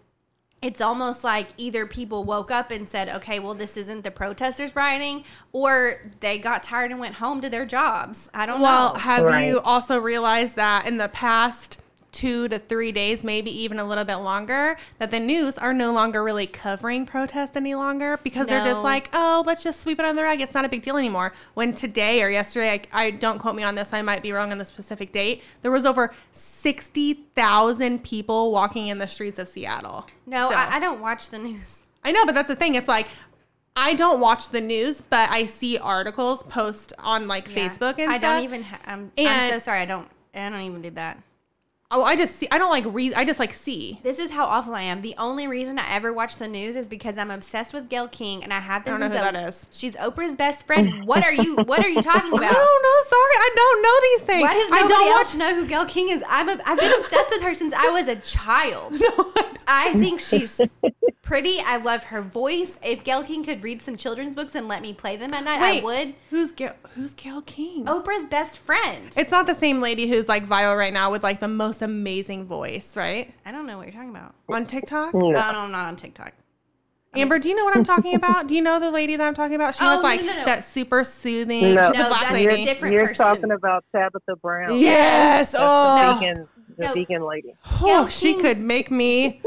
it's almost like either people woke up and said, okay, well, this isn't the protesters rioting, or they got tired and went home to their jobs. I don't well know. have Right. you also realized that in the past two to three days maybe even a little bit longer that the news are no longer really covering protests any longer because they're just like oh let's just sweep it under the rug it's not a big deal anymore when today or yesterday I, I don't quote me on this i might be wrong on the specific date there was over 60000 people walking in the streets of seattle no, Still. I, I don't watch the news. I know, but that's the thing. It's like I don't watch the news, but I see articles post on like Yeah. Facebook and I stuff. don't even. Ha- I'm, I'm so sorry. I don't. I don't even do that. Oh, I just see. I don't like read. I just like see. This is how awful I am. The only reason I ever watch the news is because I'm obsessed with Gail King, and I have been I don't know who that is. She's Oprah's best friend. What are you? What are you talking about? Oh, don't know. Sorry, I don't know these things. Why does I don't else know who Gail King is? I'm a, I've been obsessed with her since I was a child. watch. I think she's pretty. I love her voice. If Gail King could read some children's books and let me play them at night, Wait, I would. Who's Gail? Who's Gail King? Oprah's best friend. It's not the same lady who's like viral right now with like the most amazing voice, right? I don't know what you're talking about. On TikTok. No. No, no, I'm not on TikTok. Amber, do you know what I'm talking about? Do you know the lady that I'm talking about? She Oh, has no, like no, no. that super soothing. No. She's a No, black that's lady. a different You're person. talking about Tabitha Brown. Yes. That's Oh. the vegan, the No. vegan lady. Oh, Gail she King's- could make me.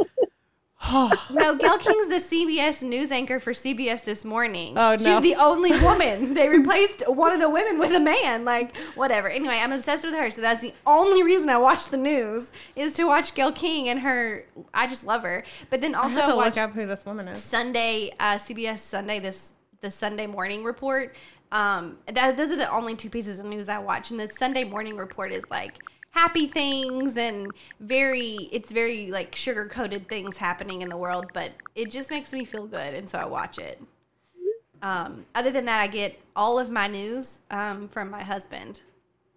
No, Gail King's the CBS news anchor for CBS this morning. Oh, no. She's the only woman. They replaced one of the women with a man. Like, whatever. Anyway, I'm obsessed with her. So that's the only reason I watch the news is to watch Gail King and her. I just love her. But then I also have to watch look up who this woman is. Sunday, uh, CBS Sunday, this the Sunday morning report. Um, that, those are the only two pieces of news I watch, and the Sunday morning report is like happy things and very, it's very like sugar coated things happening in the world, but it just makes me feel good, and so I watch it. Um, other than that, I get all of my news um, from my husband.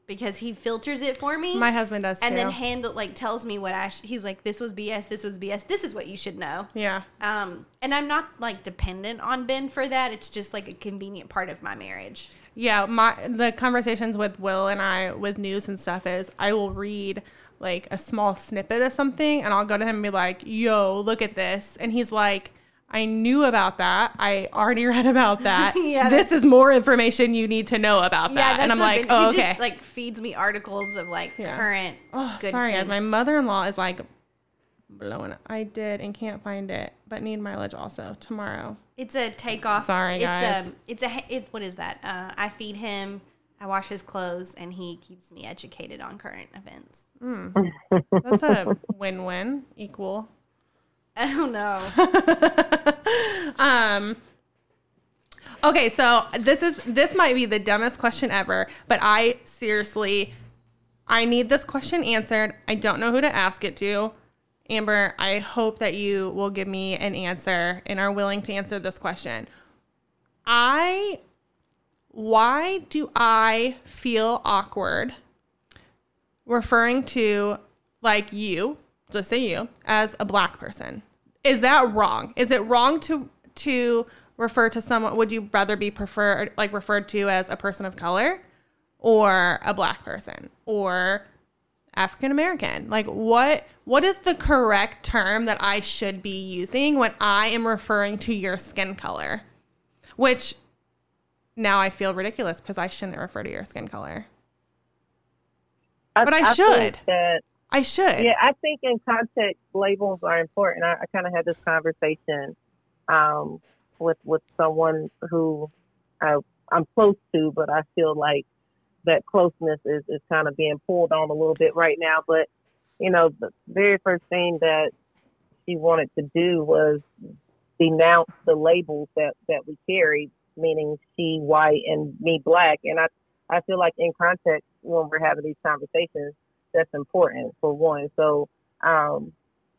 because he filters it for me. My husband does too. and then handle like tells me what I sh- he's like this was BS this was BS this is what you should know. yeah. Um and I'm not like dependent on Ben for that. It's just like a convenient part of my marriage. Yeah, my the conversations with Will and I with news and stuff is I will read like a small snippet of something and I'll go to him and be like, "Yo, look at this." And he's like, "I knew about that. I already read about that. Yeah, this is more information you need to know about that." and I'm like, Ben- "Oh, he okay." just like feeds me articles of like Yeah. current oh, good sorry, guys. My mother-in-law is like blowing it. I did and can't find it, but need mileage also tomorrow. It's a takeoff. Sorry, it's guys. A, it's a it, what is that? Uh, I feed him, I wash his clothes, and he keeps me educated on current events. That's a win-win equal. I don't know. um okay so this is this might be the dumbest question ever but i seriously i need this question answered i don't know who to ask it to amber i hope that you will give me an answer and are willing to answer this question i why do i feel awkward referring to like you, just say you, as a black person. Is that wrong? Is it wrong to to refer to someone would you rather be preferred like referred to as a person of color or a black person or African American? Like what what is the correct term that I should be using when I am referring to your skin color? Which now I feel ridiculous because I shouldn't refer to your skin color. But I think should. that I should. Yeah, I think in context labels are important. I, I kind of had this conversation um, with with someone who I, I'm close to, but I feel like that closeness is, is kind of being pulled on a little bit right now. But you know, the very first thing that she wanted to do was denounce the labels that that we carry, meaning she white and me black. And I I feel like in context when we're having these conversations, that's important for one. So um,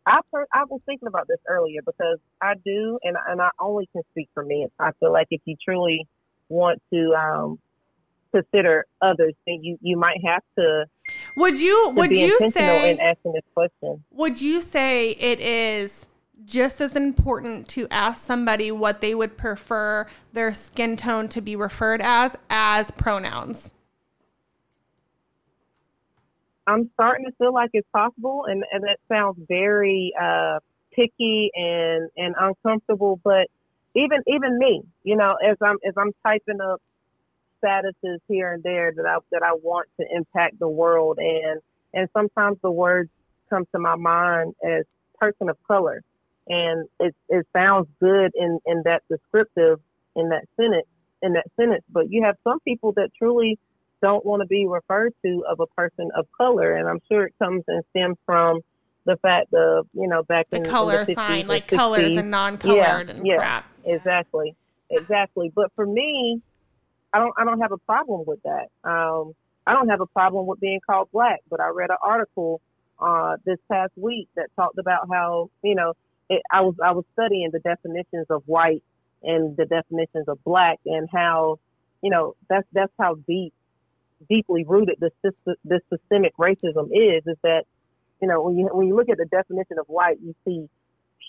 I per- I was thinking about this earlier because I do, and and I only can speak for me. I feel like if you truly want to um, consider others, then you you might have to, Would you to would you say in asking this question. would you say it is just as important to ask somebody what they would prefer their skin tone to be referred as as pronouns? I'm starting to feel like it's possible, and, and that sounds very uh, picky and, and uncomfortable. But even even me, you know, as I'm as I'm typing up statuses here and there that I that I want to impact the world, and and sometimes the words come to my mind as person of color, and it it sounds good in in that descriptive in that sentence in that sentence. But you have some people that truly don't want to be referred to of a person of color, and I'm sure it comes and stems from the fact of you know back The in, in color the 50s sign, like colors and non-colored and yeah. crap. Exactly, exactly. But for me, I don't I don't have a problem with that. Um, I don't have a problem with being called black. But I read an article uh, this past week that talked about how you know it, I was I was studying the definitions of white and the definitions of black and how you know that's that's how deep deeply rooted this this systemic racism is is that you know when you when you look at the definition of white you see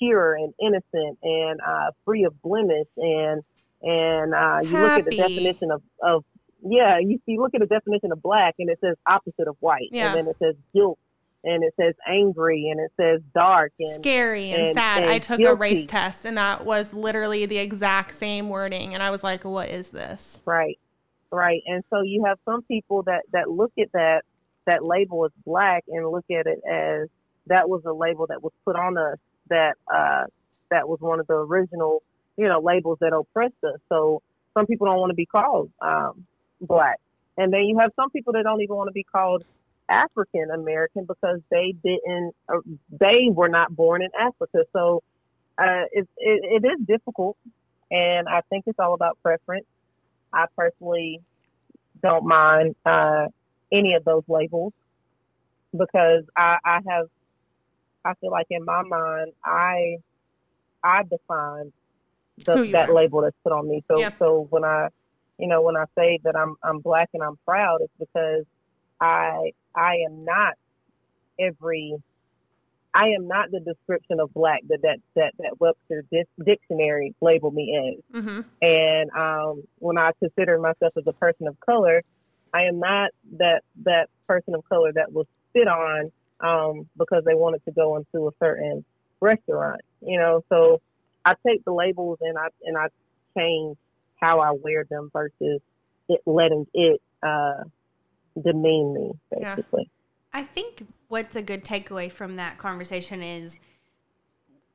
pure and innocent and uh, free of blemish and and uh, you look at the definition of, of yeah you see look at the definition of black and it says opposite of white Yeah. and then it says guilt and it says angry and it says dark and Scary and, and- sad. and I took a race test and that was literally the exact same wording and I was like, "What is this?" Right, right. And so you have some people that that look at that that label as black and look at it as that was a label that was put on us that uh, that was one of the original you know labels that oppress us. So some people don't want to be called um, black, and then you have some people that don't even want to be called African American because they didn't uh, they were not born in Africa. So uh, it, it it is difficult, and I think it's all about preference. I personally don't mind uh, any of those labels because I, I have I feel like in my mind I I define the, that are. label that's put on me. So Yeah. so when I you know when I say that I'm I'm black and I'm proud, it's because I I am not every I am not the description of black that that that, that Webster dictionary labeled me as. Mm-hmm. And um, when I consider myself as a person of color, I am not that that person of color that was spit on um, because they wanted to go into a certain restaurant. You know, so I take the labels and I and I change how I wear them versus it letting it uh, demean me, basically. Yeah. I think what's a good takeaway from that conversation is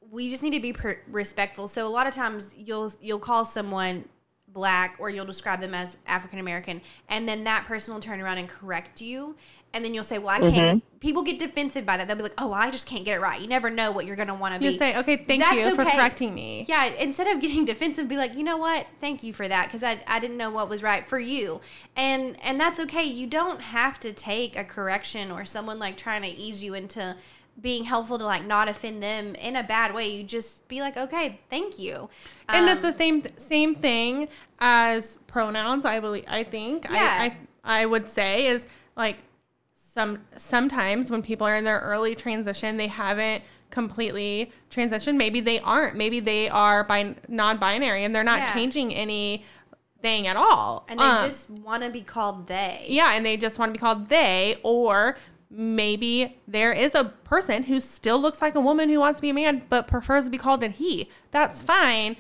we just need to be per- respectful. So a lot of times you'll you'll call someone black or you'll describe them as African American and then that person will turn around and correct you and then you'll say, "Well, I can't." Mm-hmm. People get defensive by that. They'll be like, "Oh, I just can't get it right." You never know what you're going to want to be. You say, "Okay, thank That's you for correcting me." Yeah, instead of getting defensive, be like, "You know what? Thank you for that because I, I didn't know what was right for you." And and that's okay. You don't have to take a correction or someone like trying to ease you into being helpful to like not offend them in a bad way. You just be like, "Okay, thank you." And um, it's the same same thing as pronouns. I believe. I think. Yeah. I, I I would say is like some sometimes when people are in their early transition, they haven't completely transitioned. Maybe they aren't. Maybe they are by non-binary and they're not yeah. changing any thing at all. And they um, just want to be called they. Yeah, and they just want to be called they or maybe there is a person who still looks like a woman who wants to be a man but prefers to be called a he. That's fine.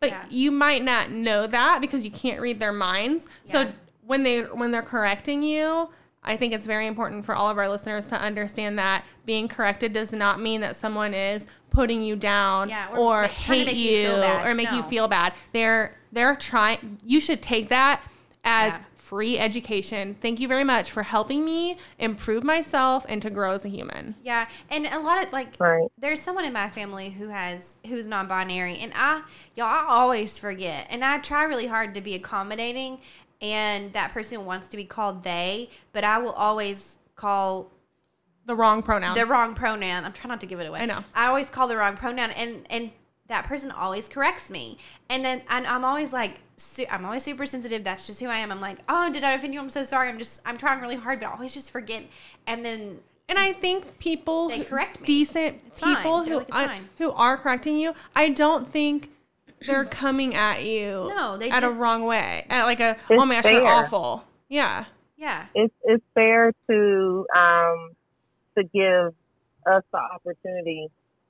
But yeah. you might not know that because you can't read their minds. Yeah. So when they when they're correcting you, I think it's very important for all of our listeners to understand that being corrected does not mean that someone is putting you down yeah, or, or hate you, you or make no. you feel bad. They're they're trying you should take that as yeah. free education. Thank you very much for helping me improve myself and to grow as a human. Yeah. And a lot of like right. there's someone in my family who has who's non-binary and I y'all I always forget. And I try really hard to be accommodating and that person wants to be called they, but I will always call the wrong pronoun. The wrong pronoun. I'm trying not to give it away. I know. I always call the wrong pronoun, and and that person always corrects me, and then and I'm always like. Su- I'm always super sensitive. That's just who I am. I'm like, oh, did I offend you? I'm so sorry. I'm just, I'm trying really hard, but I always just forget. And then and I think people they correct me. decent it's people who who are correcting you, I don't think they're coming at you no, they at just, a wrong way. At like a oh my gosh, you're awful. Yeah. Yeah. It's it's fair to um to give us the opportunity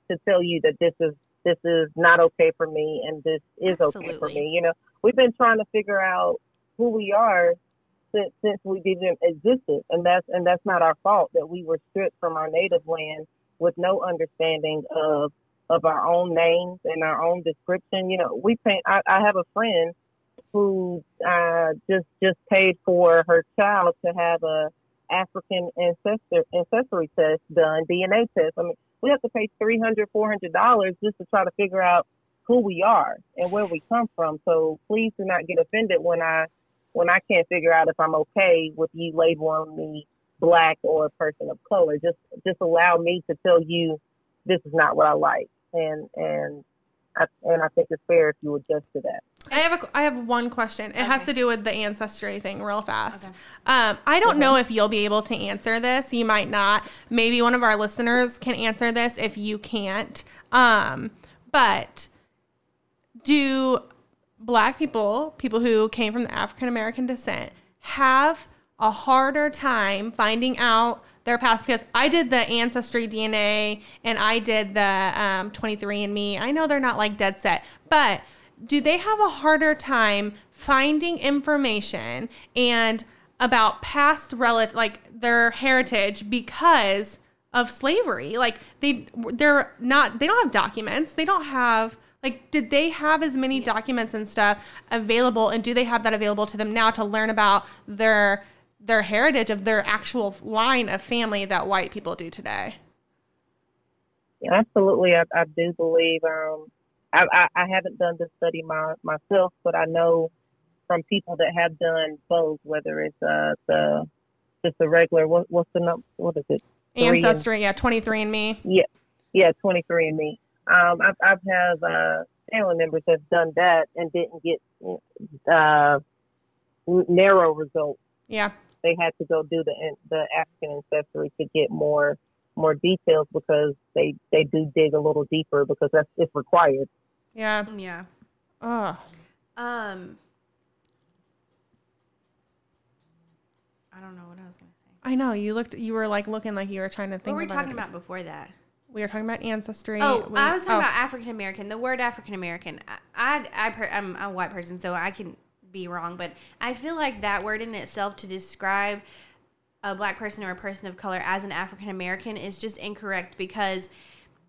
to tell you that this is this is not okay for me and this is Absolutely. okay for me. You know, we've been trying to figure out who we are since since we didn't exist, and that's and that's not our fault that we were stripped from our native land with no understanding of of our own names and our own description. You know, we pay. I, I have a friend who uh, just just paid for her child to have a African ancestor ancestry test done, DNA test. I mean, we have to pay three hundred, four hundred dollars just to try to figure out who we are and where we come from. So please do not get offended when I when I can't figure out if I'm okay with you labeling me black or a person of color. Just just allow me to tell you this is not what I like and and I, and I think it's fair if you adjust to that. I have a I have one question. It okay. has to do with the ancestry thing, real fast. Okay. Um, I don't know if you'll be able to answer this. You might not. Maybe one of our listeners can answer this if you can't. Um, but do black people, people who came from the African American descent, have a harder time finding out their past because I did the ancestry DNA and I did the um, 23andMe. I know they're not like dead set, but do they have a harder time finding information and about past relative, like their heritage because of slavery? Like they, they're not, they don't have documents. They don't have like did they have as many documents and stuff available and do they have that available to them now to learn about their their heritage of their actual line of family that white people do today. Yeah, absolutely. I, I do believe. Um, I, I, I haven't done the study my, myself, but I know from people that have done both, whether it's uh, the just the regular what, what's the number? What is it? Ancestry, and, yeah, twenty three and Me. Yeah, yeah, twenty three and Me. Um, I've, I've have uh, family members have done that and didn't get uh, narrow results. Yeah they had to go do the the African ancestry to get more more details because they they do dig a little deeper because that's it's required. Yeah. Yeah. Oh. Um. I don't know what I was gonna say. I know you looked. You were like looking like you were trying to think. What were we about talking it. about before that? We were talking about ancestry. Oh, We- I was talking oh, about African American. The word African American. I, I, I per, I'm a white person, so I can be wrong, but I feel like that word in itself to describe a black person or a person of color as an African American is just incorrect because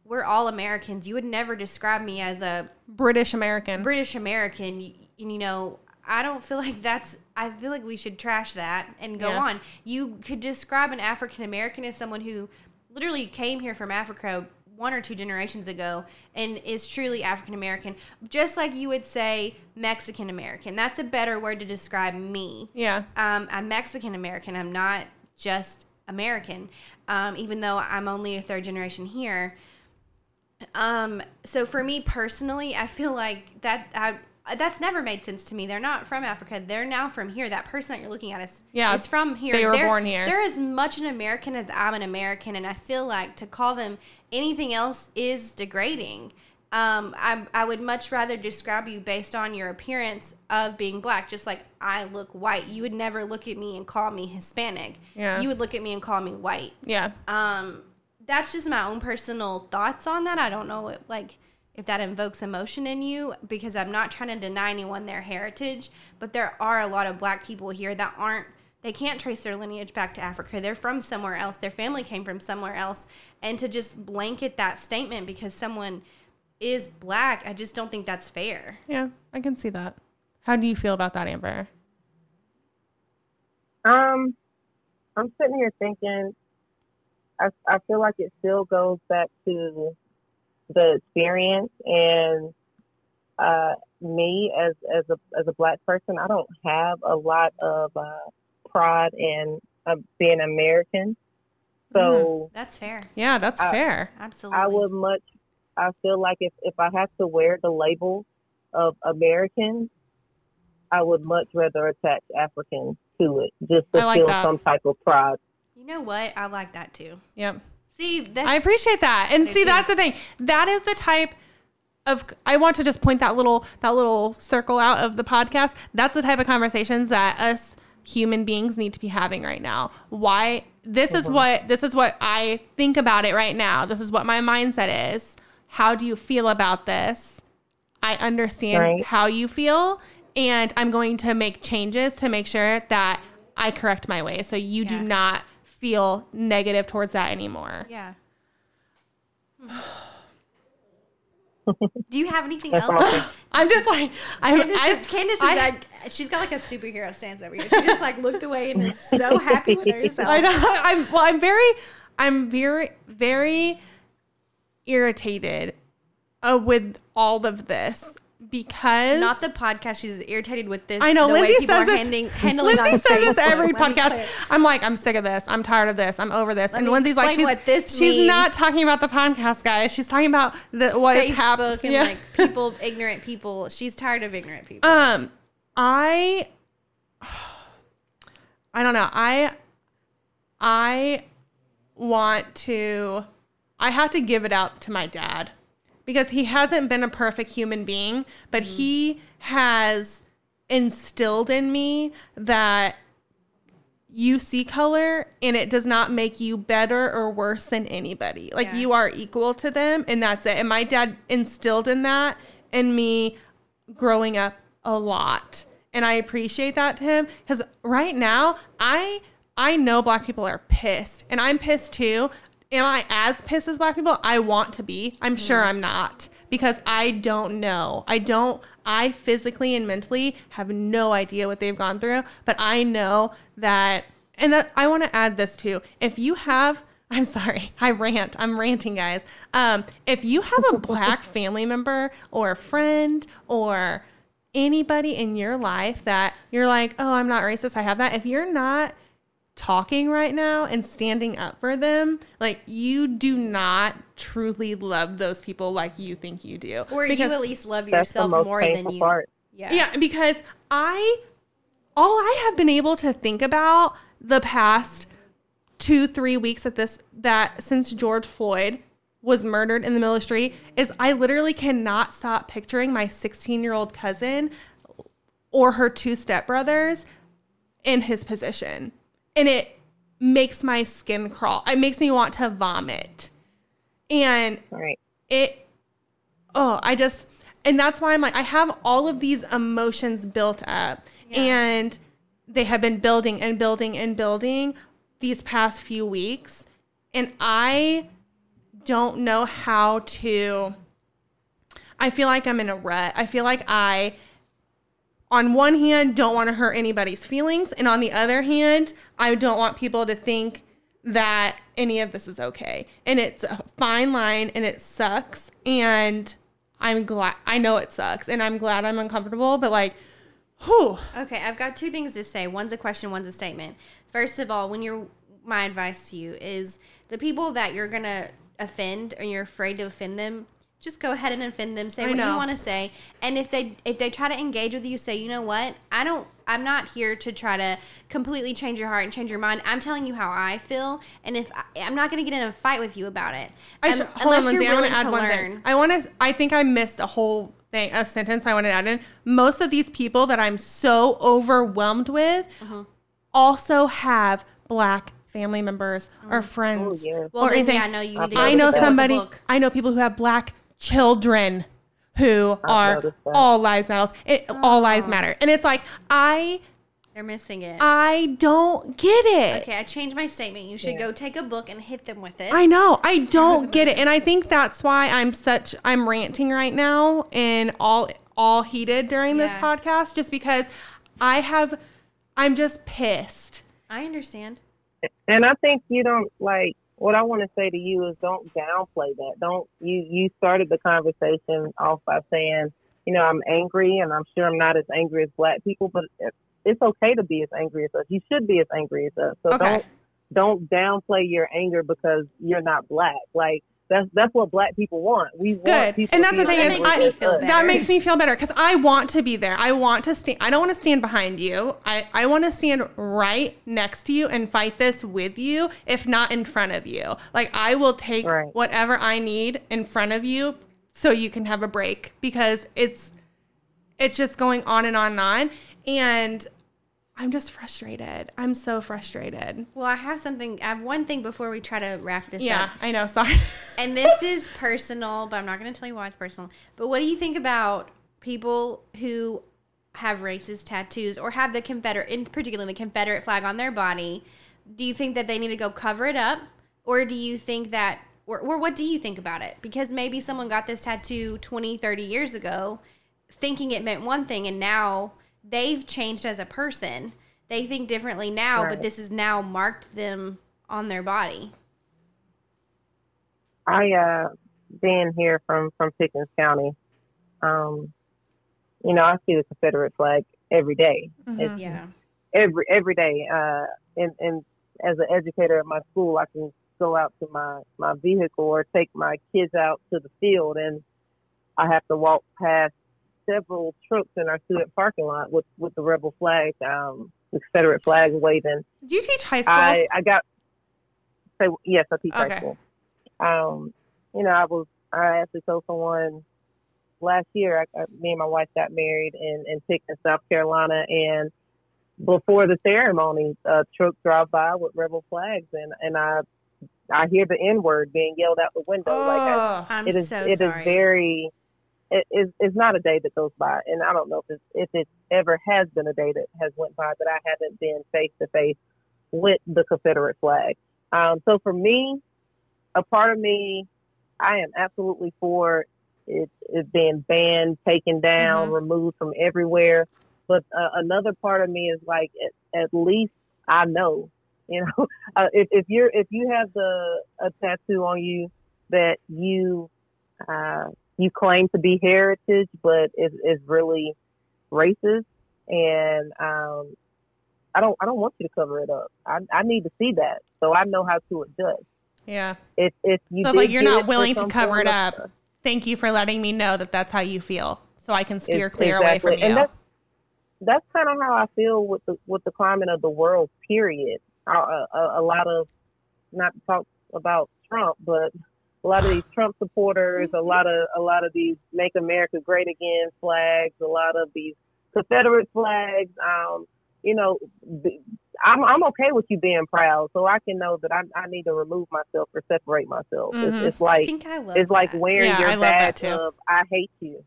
we're all Americans. You would never describe me as a British American. British American. y- And you know, I don't feel like that's. I feel like we should trash that and go Yeah. on. You could describe an African American as someone who literally came here from Africa one or two generations ago and is truly African American, just like you would say Mexican American. That's a better word to describe me. yeah. Um, I'm Mexican American. I'm not just American, um, even though I'm only a third generation here. Um, so for me personally, I feel like that I, that's never made sense to me. They're not from Africa. They're now from here. That person that you're looking at is Yeah, is from here. they were They're- born here. They're as much an American as I'm an American, and I feel like to call them anything else is degrading. Um, I, I would much rather describe you based on your appearance of being black, just like I look white. You would never look at me and call me Hispanic. Yeah. You would look at me and call me white. Yeah. Um, that's just my own personal thoughts on that. I don't know what, like if that invokes emotion in you because I'm not trying to deny anyone their heritage, but there are a lot of black people here that aren't they can't trace their lineage back to Africa. They're from somewhere else. Their family came from somewhere else. And to just blanket that statement because someone is black, I just don't think that's fair. Yeah. I can see that. How do you feel about that, Amber? Um, I'm sitting here thinking, I, I feel like it still goes back to the experience and uh, me as as a as a black person. I don't have a lot of uh, pride in uh, being American, so That's fair. Yeah, that's I- fair. Absolutely. I would much. I feel like if if I have to wear the label of American, I would much rather attach African to it, just to like feel that. some type of pride. You know what? I like that too. Yep. See, I appreciate that. And see, that's the thing. That is the type of I want to just point that little that little circle out of the podcast. That's the type of conversations that us human beings need to be having right now. Why this is what this is what I think about it right now. This is what my mindset is. How do you feel about this? I understand Right. how you feel and I'm going to make changes to make sure that I correct my way so you do not feel negative towards that anymore. Yeah. Do you have anything That's else? I'm just like I'm, Candace, I, is, Candace is I- like she's got like a superhero stance over here. She just like looked away and is so happy with herself. I know I'm well I'm very I'm very very irritated uh, with all of this because Not the podcast. She's irritated with this. I know the Lindsay way people says are this. handling, handling Lindsay says this every podcast. I'm like, I'm sick of this. I'm tired of this. I'm over this. and Lindsay's like, she's, she's means. not talking about the podcast, guys. She's talking about the what is happening. Facebook and like people, ignorant people. She's tired of ignorant people. Um, I, I don't know. I, I want to. I have to give it up to my dad because he hasn't been a perfect human being, but he has instilled in me that you see color and it does not make you better or worse than anybody. Like Yeah. you are equal to them and that's it. And my dad instilled in that in me growing up a lot. And I appreciate that to him cuz right now I I know black people are pissed and I'm pissed too. Am I as pissed as black people? I want to be. I'm sure I'm not because I don't know. I don't I physically and mentally have no idea what they've gone through, but I know that and that I want to add this too. If you have I'm sorry, I rant. I'm ranting, guys. Um, if you have a black family member or a friend or anybody in your life that you're like, oh, I'm not racist, I have that. If you're not talking right now and standing up for them, like you do not truly love those people like you think you do. or Because- you at least love yourself more than you. part. Yeah. yeah, because I all I have been able to think about the past two, three weeks at this that since George Floyd was murdered in the middle of the street is I literally cannot stop picturing my 16 year old cousin or her two stepbrothers in his position. And it makes my skin crawl. It makes me want to vomit. And Right. it oh i just and that's why i'm like i have all of these emotions built up and they have been building and building and building these past few weeks and i don't know how to i feel like i'm in a rut i feel like i on one hand don't want to hurt anybody's feelings and on the other hand i don't want people to think that any of this is okay and it's a fine line and it sucks and i'm glad i know it sucks and i'm glad i'm uncomfortable but like whew Okay, I've got two things to say. One's a question, one's a statement. First of all, when you're my advice to you is the people that you're gonna offend or you're afraid to offend them, just go ahead and offend them. Say I what know. you want to say. And if they if they try to engage with you, say, you know what? I don't I'm not here to try to completely change your heart and change your mind. I'm telling you how I feel, and if I, I'm not going to get in a fight with you about it, I Un- should, hold on, Lindsay. I want to add one learn. thing. I want to. I think I missed a whole thing, a sentence. I want to add in. Most of these people that I'm so overwhelmed with Uh-huh. also have black family members or friends Oh, yeah. Well, or anything. yeah, I know you need to. I I know somebody. I know people who have black children who are all lives matters. It, all lives matter, and it's like I They're missing it. I don't get it. okay, I changed my statement. You should Yeah. go take a book and hit them with it. I know. I don't get it. And I think that's why I'm such I'm ranting right now and all all heated during this podcast just because I have I'm just pissed. I understand. And I think you don't like what I want to say to you is don't downplay that. Don't you you started the conversation off by saying, you know, I'm angry and I'm sure I'm not as angry as black people, but it's okay to be as angry as us. You should be as angry as us. So Okay. don't don't downplay your anger because you're not black. Like that's that's what black people want. We want Good. people And that's the thing is I, me as feel us. better. that makes me feel better because I want to be there. I want to stand I don't want to stand behind you. I, I want to stand right next to you and fight this with you, if not in front of you. Like I will take Right. whatever I need in front of you so you can have a break because it's it's just going on and on and on. And I'm just frustrated. I'm so frustrated. Well, I have something. I have one thing before we try to wrap this Yeah, up. I know. Sorry. And this is personal, but I'm not going to tell you why it's personal. But what do you think about people who have racist tattoos or have the Confederate, in particular the Confederate flag on their body? Do you think that they need to go cover it up? Or do you think that, or, or what do you think about it? Because maybe someone got this tattoo 20, 30 years ago thinking it meant one thing and now they've changed as a person. They think differently now, but this has now marked them on their body. I uh being here from from Pickens County, um, you know, I see the Confederate flag every day. It's Yeah. every every day. Uh, and and as an educator at my school, I can go out to my my vehicle or take my kids out to the field, and I have to walk past several trucks in our student parking lot with with the rebel flag, um, the Confederate flag waving. Do you teach high school? I I got say yes, I teach Okay. high school. Um, you know, I was I actually told someone last year. I, I, me and my wife got married in in Pickens, South Carolina, and before the ceremony, a truck drive by with rebel flags, and and I I hear the N word being yelled out the window. Like I, oh, I'm it is so it is sorry. very it is it's not a day that goes by and i don't know if it's if it ever has been a day that has went by that i haven't been face to face with the confederate flag um, so for me a part of me i am absolutely for it, it being banned taken down Mhm. removed from everywhere but uh, another part of me is like at, at least i know you know uh, if, if you're if you have the a tattoo on you that you uh, you claim to be heritage, but is is really racist, and um, I don't I don't want you to cover it up. I, I need to see that so I know how to adjust. yeah. If if you So like you're not willing to cover it up, thank you for letting me know that that's how you feel, so I can steer Ex- clear away from exactly. you. And that's, that's kind of how I feel with the with the climate of the world. Period. a, a, a lot of not to talk about Trump, but a lot of these Trump supporters, a lot of a lot of these "Make America Great Again" flags, a lot of these Confederate flags. Um, you know, I'm I'm okay with you being proud, so I can know that I, I need to remove myself or separate myself. Mhm. It's, it's like I think I love it's like wearing Yeah, your badge of I hate you.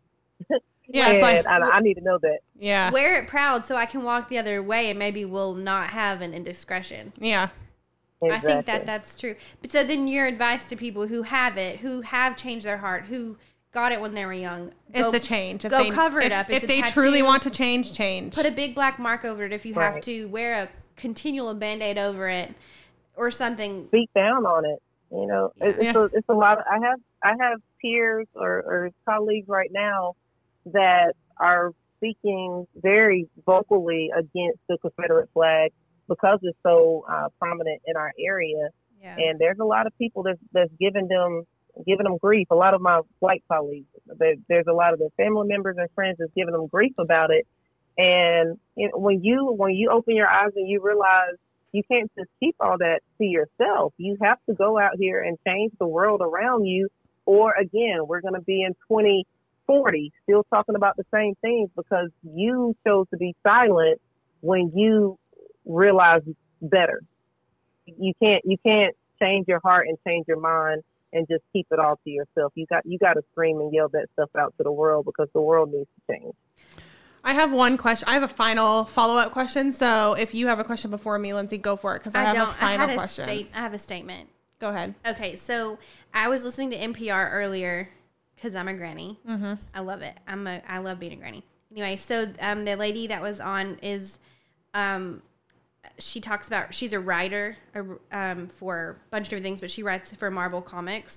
Yeah, it's like I, I need to know that. yeah, wear it proud so I can walk the other way and maybe we'll not have an indiscretion. yeah. I think that that's true. But so then your advice to people who have it, who have changed their heart, who got it when they were young, It's go the change. If go they, cover it if, up. If It's a they truly want to change, change. put a big black mark over it if you have to wear a continual band-aid over it or something. speak down on it. You know, it's Yeah. a it's a lot. Of, I have I have peers or, or colleagues right now that are speaking very vocally against the Confederate flag because it's so uh, prominent in our area. Yeah. And there's a lot of people that's that's giving them giving them grief. A lot of my white colleagues, there, there's a lot of their family members and friends that's giving them grief about it. And you know, when you when you open your eyes and you realize you can't just keep all that to yourself. You have to go out here and change the world around you. Or again, we're going to be in 2040 still talking about the same things because you chose to be silent when you realize better. You can't you can't change your heart and change your mind and just keep it all to yourself. You got you got to scream and yell that stuff out to the world because the world needs to change. I have one question. I have a final follow up question. So if you have a question before me, Lindsay, go for it because I, have a final had a question. state. I have a statement. Go ahead. Okay, so I was listening to NPR earlier because I'm a granny. Mm-hmm. I love it. I'm a. I love being a granny. Anyway, so um, the lady that was on is, um, she talks about she's a writer um, for a bunch of different things, but she writes for Marvel Comics.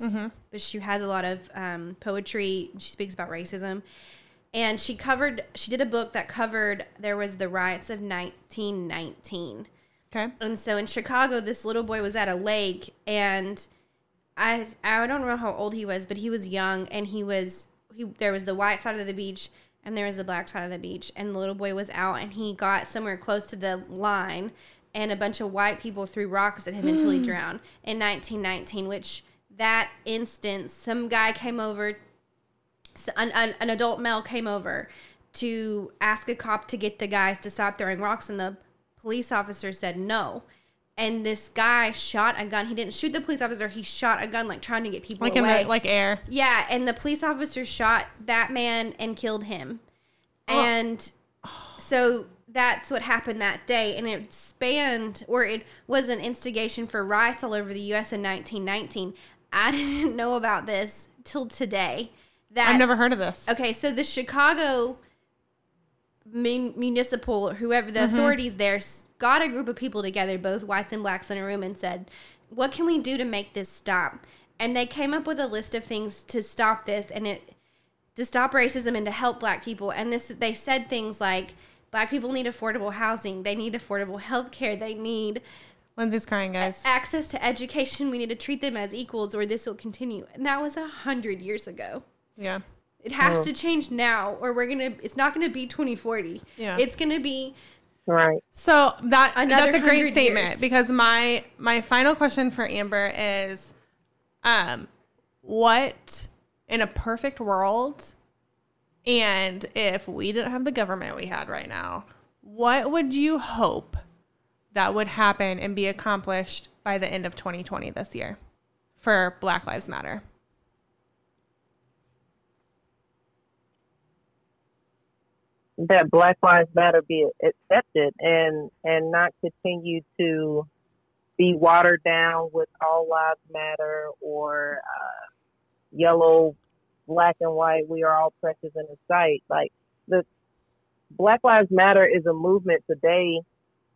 But she has a lot of um, poetry. She speaks about racism, and she covered. She did a book that covered there was the riots of 1919. Okay. And so in Chicago, this little boy was at a lake, and I I don't know how old he was, but he was young, and he was he there was the white side of the beach, and there was the black side of the beach, and the little boy was out, and he got somewhere close to the line, and a bunch of white people threw rocks at him until he mm. drowned in 1919. Which that instance, some guy came over an, an, an adult male came over to ask a cop to get the guys to stop throwing rocks and the police officer said no and this guy shot a gun. He didn't shoot the police officer. He shot a gun like trying to get people Like away the like air. yeah and the police officer shot that man and killed him. Oh. and so that's what happened that day. And it spanned or it was an instigation for riots all over the us in 1919 i didn't know about this till today that I've never heard of this. Okay, so the Chicago mun- municipal, whoever the mm-hmm. authorities there, got a group of people together, both whites and blacks, in a room and said, "What can we do to make this stop?" And they came up with a list of things to stop this, and it to stop racism and to help black people. And this, they said things like, "Black people need affordable housing. They need affordable health care. They need." Lindsay's crying, guys. access to education. We need to treat them as equals, or this will continue. And that was a hundred years ago. Yeah. It has Oh. to change now, or we're gonna. It's not gonna be 2040. Yeah. It's gonna be. Right. So that Another that's a great statement years. because my my final question for Amber is, um, what in a perfect world, and if we didn't have the government we had right now, what would you hope that would happen and be accomplished by the end of 2020 this year for Black Lives Matter? That Black Lives Matter be accepted and and not continue to be watered down with all lives matter or uh, yellow, black and white. We are all precious in His sight. Like the Black Lives Matter is a movement today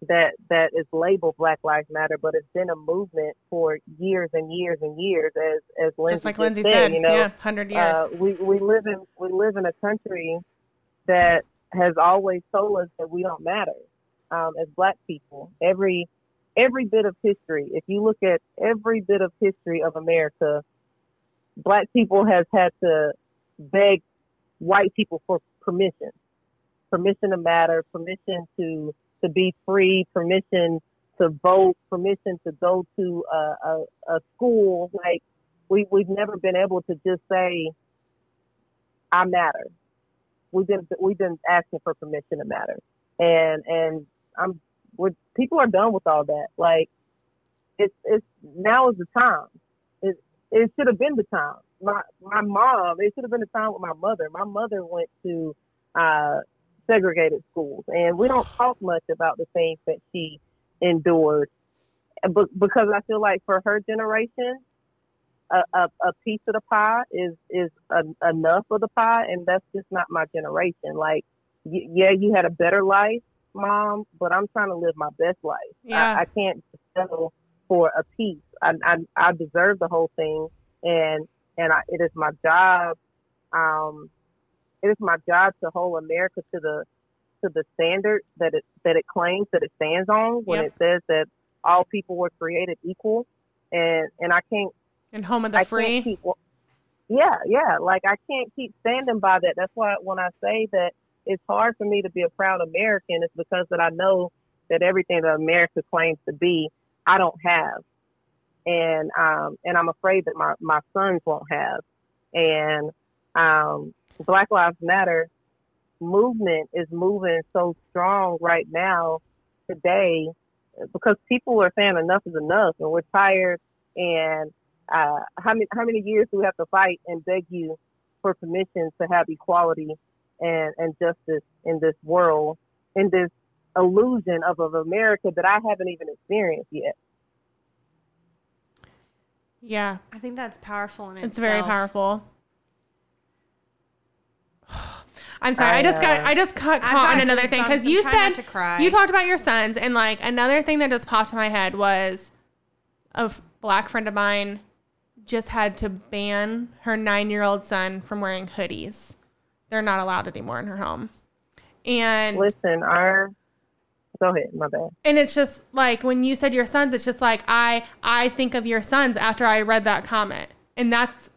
that that is labeled Black Lives Matter, but it's been a movement for years and years and years. As as Lindsay Just like Lindsay said, said, you know, yeah, hundred years. uh, we we live in we live in a country that has always told us that we don't matter um, as Black people. Every every bit of history, if you look at every bit of history of America, Black people has had to beg white people for permission, permission to matter, permission to to be free, permission to vote, permission to go to a, a, a school. Like we we've never been able to just say, "I matter." We've been we've been asking for permission to matter, and and I'm we're people are done with all that. Like it's it's now is the time. It it should have been the time. My my mom. It should have been the time with my mother. My mother went to uh, segregated schools, and we don't talk much about the things that she endured. But because I feel like for her generation, a, a, a piece of the pie is is a, enough of the pie, and that's just not my generation. Like, y- yeah, you had a better life, mom, but I'm trying to live my best life. Yeah. I, I can't settle for a piece. I, I I deserve the whole thing, and and I, it is my job. Um, it is my job to hold America to the to the standard that it that it claims that it stands on when Yep. it says that all people were created equal, and and I can't And home of the I free. keep. Yeah, yeah. Like I can't keep standing by that. That's why when I say that it's hard for me to be a proud American, it's because that I know that everything that America claims to be, I don't have, and um, and I'm afraid that my my sons won't have, and um, Black Lives Matter movement is moving so strong right now today because people are saying enough is enough and we're tired and uh, how many how many years do we have to fight and beg you for permission to have equality and, and justice in this world in this illusion of, of America that I haven't even experienced yet. Yeah, I think that's powerful in it's very powerful. I'm sorry. I, I, just got I just got caught on another thing because you said to cry. you talked about your sons and like another thing that just popped in my head was a f- black friend of mine just had to ban her nine year old son from wearing hoodies. They're not allowed anymore in her home, and Listen, our go ahead, my bad. and it's just like when you said your sons, it's just like I I think of your sons after I read that comment, and that's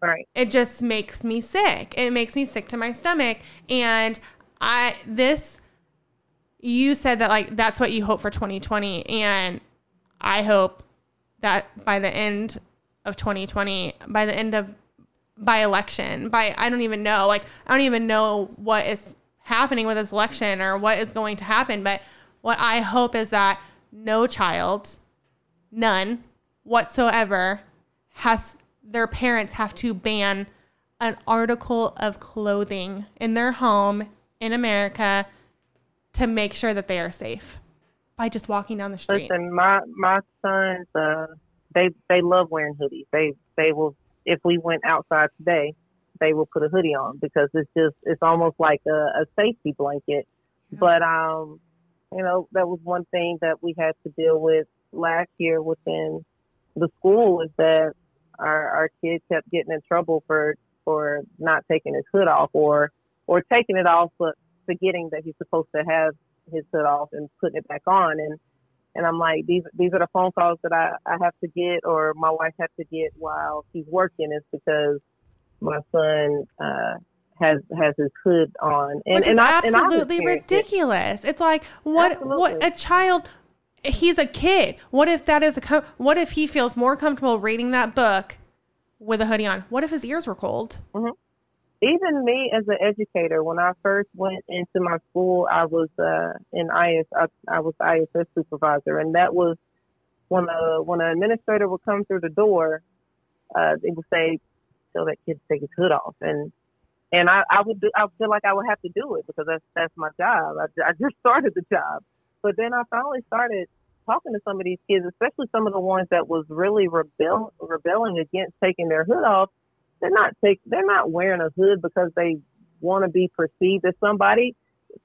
Right. it just makes me sick. It makes me sick to my stomach. And I this you said that like that's what you hope for 2020 and I hope that by the end of 2020, by the end of by election, by I don't even know, like I don't even know what is happening with this election or what is going to happen, but what I hope is that no child, none whatsoever has their parents have to ban an article of clothing in their home in America to make sure that they are safe by just walking down the street. Listen, my my sons, uh, they they love wearing hoodies. They they will if we went outside today, they will put a hoodie on because it's just it's almost like a, a safety blanket. But um, you know, that was one thing that we had to deal with last year within the school is that our our kid kept getting in trouble for for not taking his hood off or or taking it off but forgetting that he's supposed to have his hood off and putting it back on and and I'm like these these are the phone calls that I, I have to get or my wife has to get while she's working is because my son uh has has his hood on and Which and is I, and absolutely it. ridiculous. It's like what what a child he's a kid. What if that is a what if he feels more comfortable reading that book with a hoodie on? What if his ears were cold? Even me as an educator, when I first went into my school, I was uh, in IS. I, I was ISS supervisor, and that was when a when an administrator would come through the door, uh, they would say, "Tell that kid to take his hood off," and and I, I would do, I feel like I would have to do it because that's that's my job. I, I just started the job, but then I finally started talking to some of these kids, especially some of the ones that was really rebel rebelling against taking their hood off they're not take they're not wearing a hood because they want to be perceived as somebody.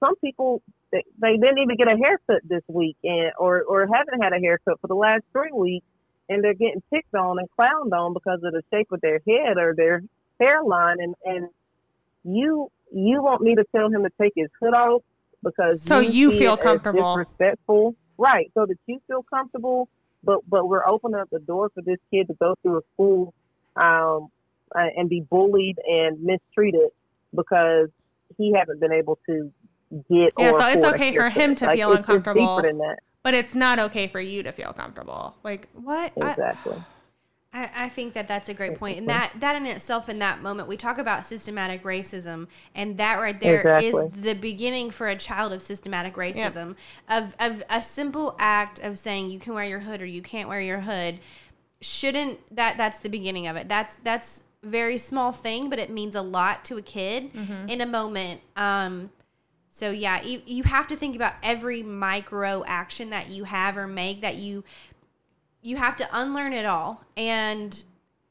Some people they, they didn't even get a haircut this week and or or haven't had a haircut for the last three weeks and they're getting picked on and clowned on because of the shape of their head or their hairline and and you you want me to tell him to take his hood off because So you see feel comfortable. respectful right so that you feel comfortable but but we're opening up the door for this kid to go through a school um uh, and be bullied and mistreated because he hasn't been able to get Yeah, or so it's okay for him to Like, feel it's uncomfortable. deeper than that. but it's not okay for you to feel comfortable. Like what? Exactly. I, I think that that's a great point, and that that in itself, in that moment, we talk about systematic racism, and that right there is Exactly. the beginning for a child of systematic racism, of of a simple act of saying you can wear your hood or you can't wear your hood, shouldn't that that's the beginning of it. That's that's very small thing, but it means a lot to a kid in a moment. Um, so yeah, you, you have to think about every micro action that you have or make that you you have to unlearn it all. And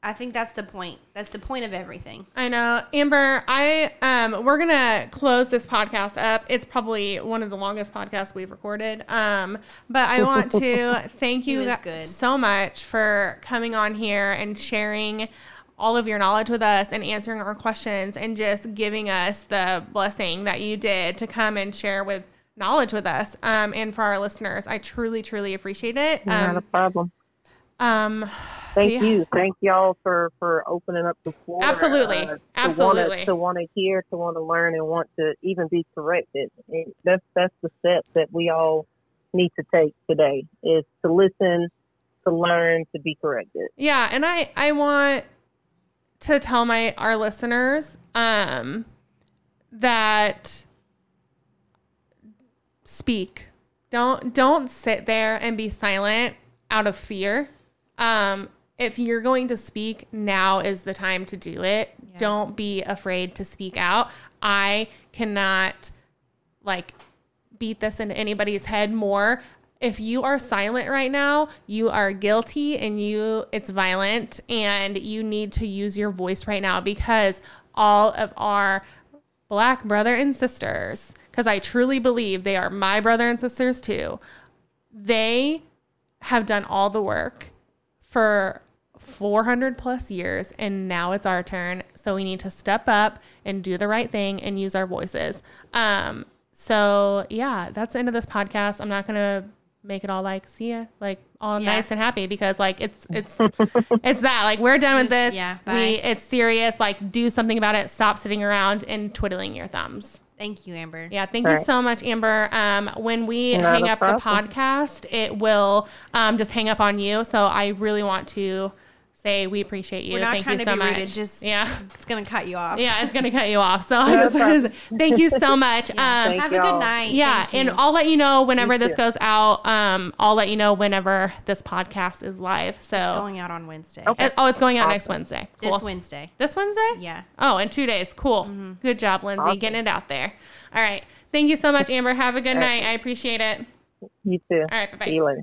I think that's the point. That's the point of everything. I know, Amber. I um, we're gonna close this podcast up. It's probably one of the longest podcasts we've recorded. Um, but I want to thank you so much for coming on here and sharing all of your knowledge with us and answering our questions and just giving us the blessing that you did to come and share with knowledge with us um, and for our listeners. I truly, truly appreciate it. Not a Um, problem. um, Thank yeah. you. Thank y'all for for opening up the floor. Absolutely. uh, Absolutely. To want, to want to hear, to want to learn, and want to even be corrected. And that's that's the step that we all need to take today: is to listen, to learn, to be corrected. Yeah, and I I want to tell my our listeners um that speak. Don't don't sit there and be silent out of fear. Um if you're going to speak, now is the time to do it. Don't be afraid to speak out. I cannot like beat this into anybody's head more. If you are silent right now, you are guilty and you it's violent and you need to use your voice right now because all of our black brother and sisters because I truly believe they are my brother and sisters too. They have done all the work for 400 plus years and now it's our turn so we need to step up and do the right thing and use our voices um so yeah that's the end of this podcast i'm not gonna make it all like see ya like all Yeah. nice and happy because like it's it's it's that like we're done with this yeah, bye. we it's serious like do something about it stop sitting around and twiddling your thumbs Thank you, Amber. yeah, thank you Right. so much, Amber. Um, when we Not hang a up the podcast, it will um, just hang up on you. So I really want to say we appreciate you. We're not thank trying you to so be much. rude. It's just yeah, it's gonna cut you off. yeah, it's gonna cut you off. So No just want thank you so much. Yeah. Um, Have a y'all. good night. yeah, Thank and you. I'll let you know whenever You this too. goes out. Um, I'll let you know whenever this podcast is live. So going out on Wednesday. Okay. Uh, oh, it's going out Awesome. next Wednesday. Cool. This Wednesday. This Wednesday? Yeah. Oh, in two days. Cool. Mm-hmm. Good job, Lindsay, Awesome. getting it out there. All right. Thank you so much, Amber. Have a good All night. right. I appreciate it. You too. All right. Bye bye. See you later.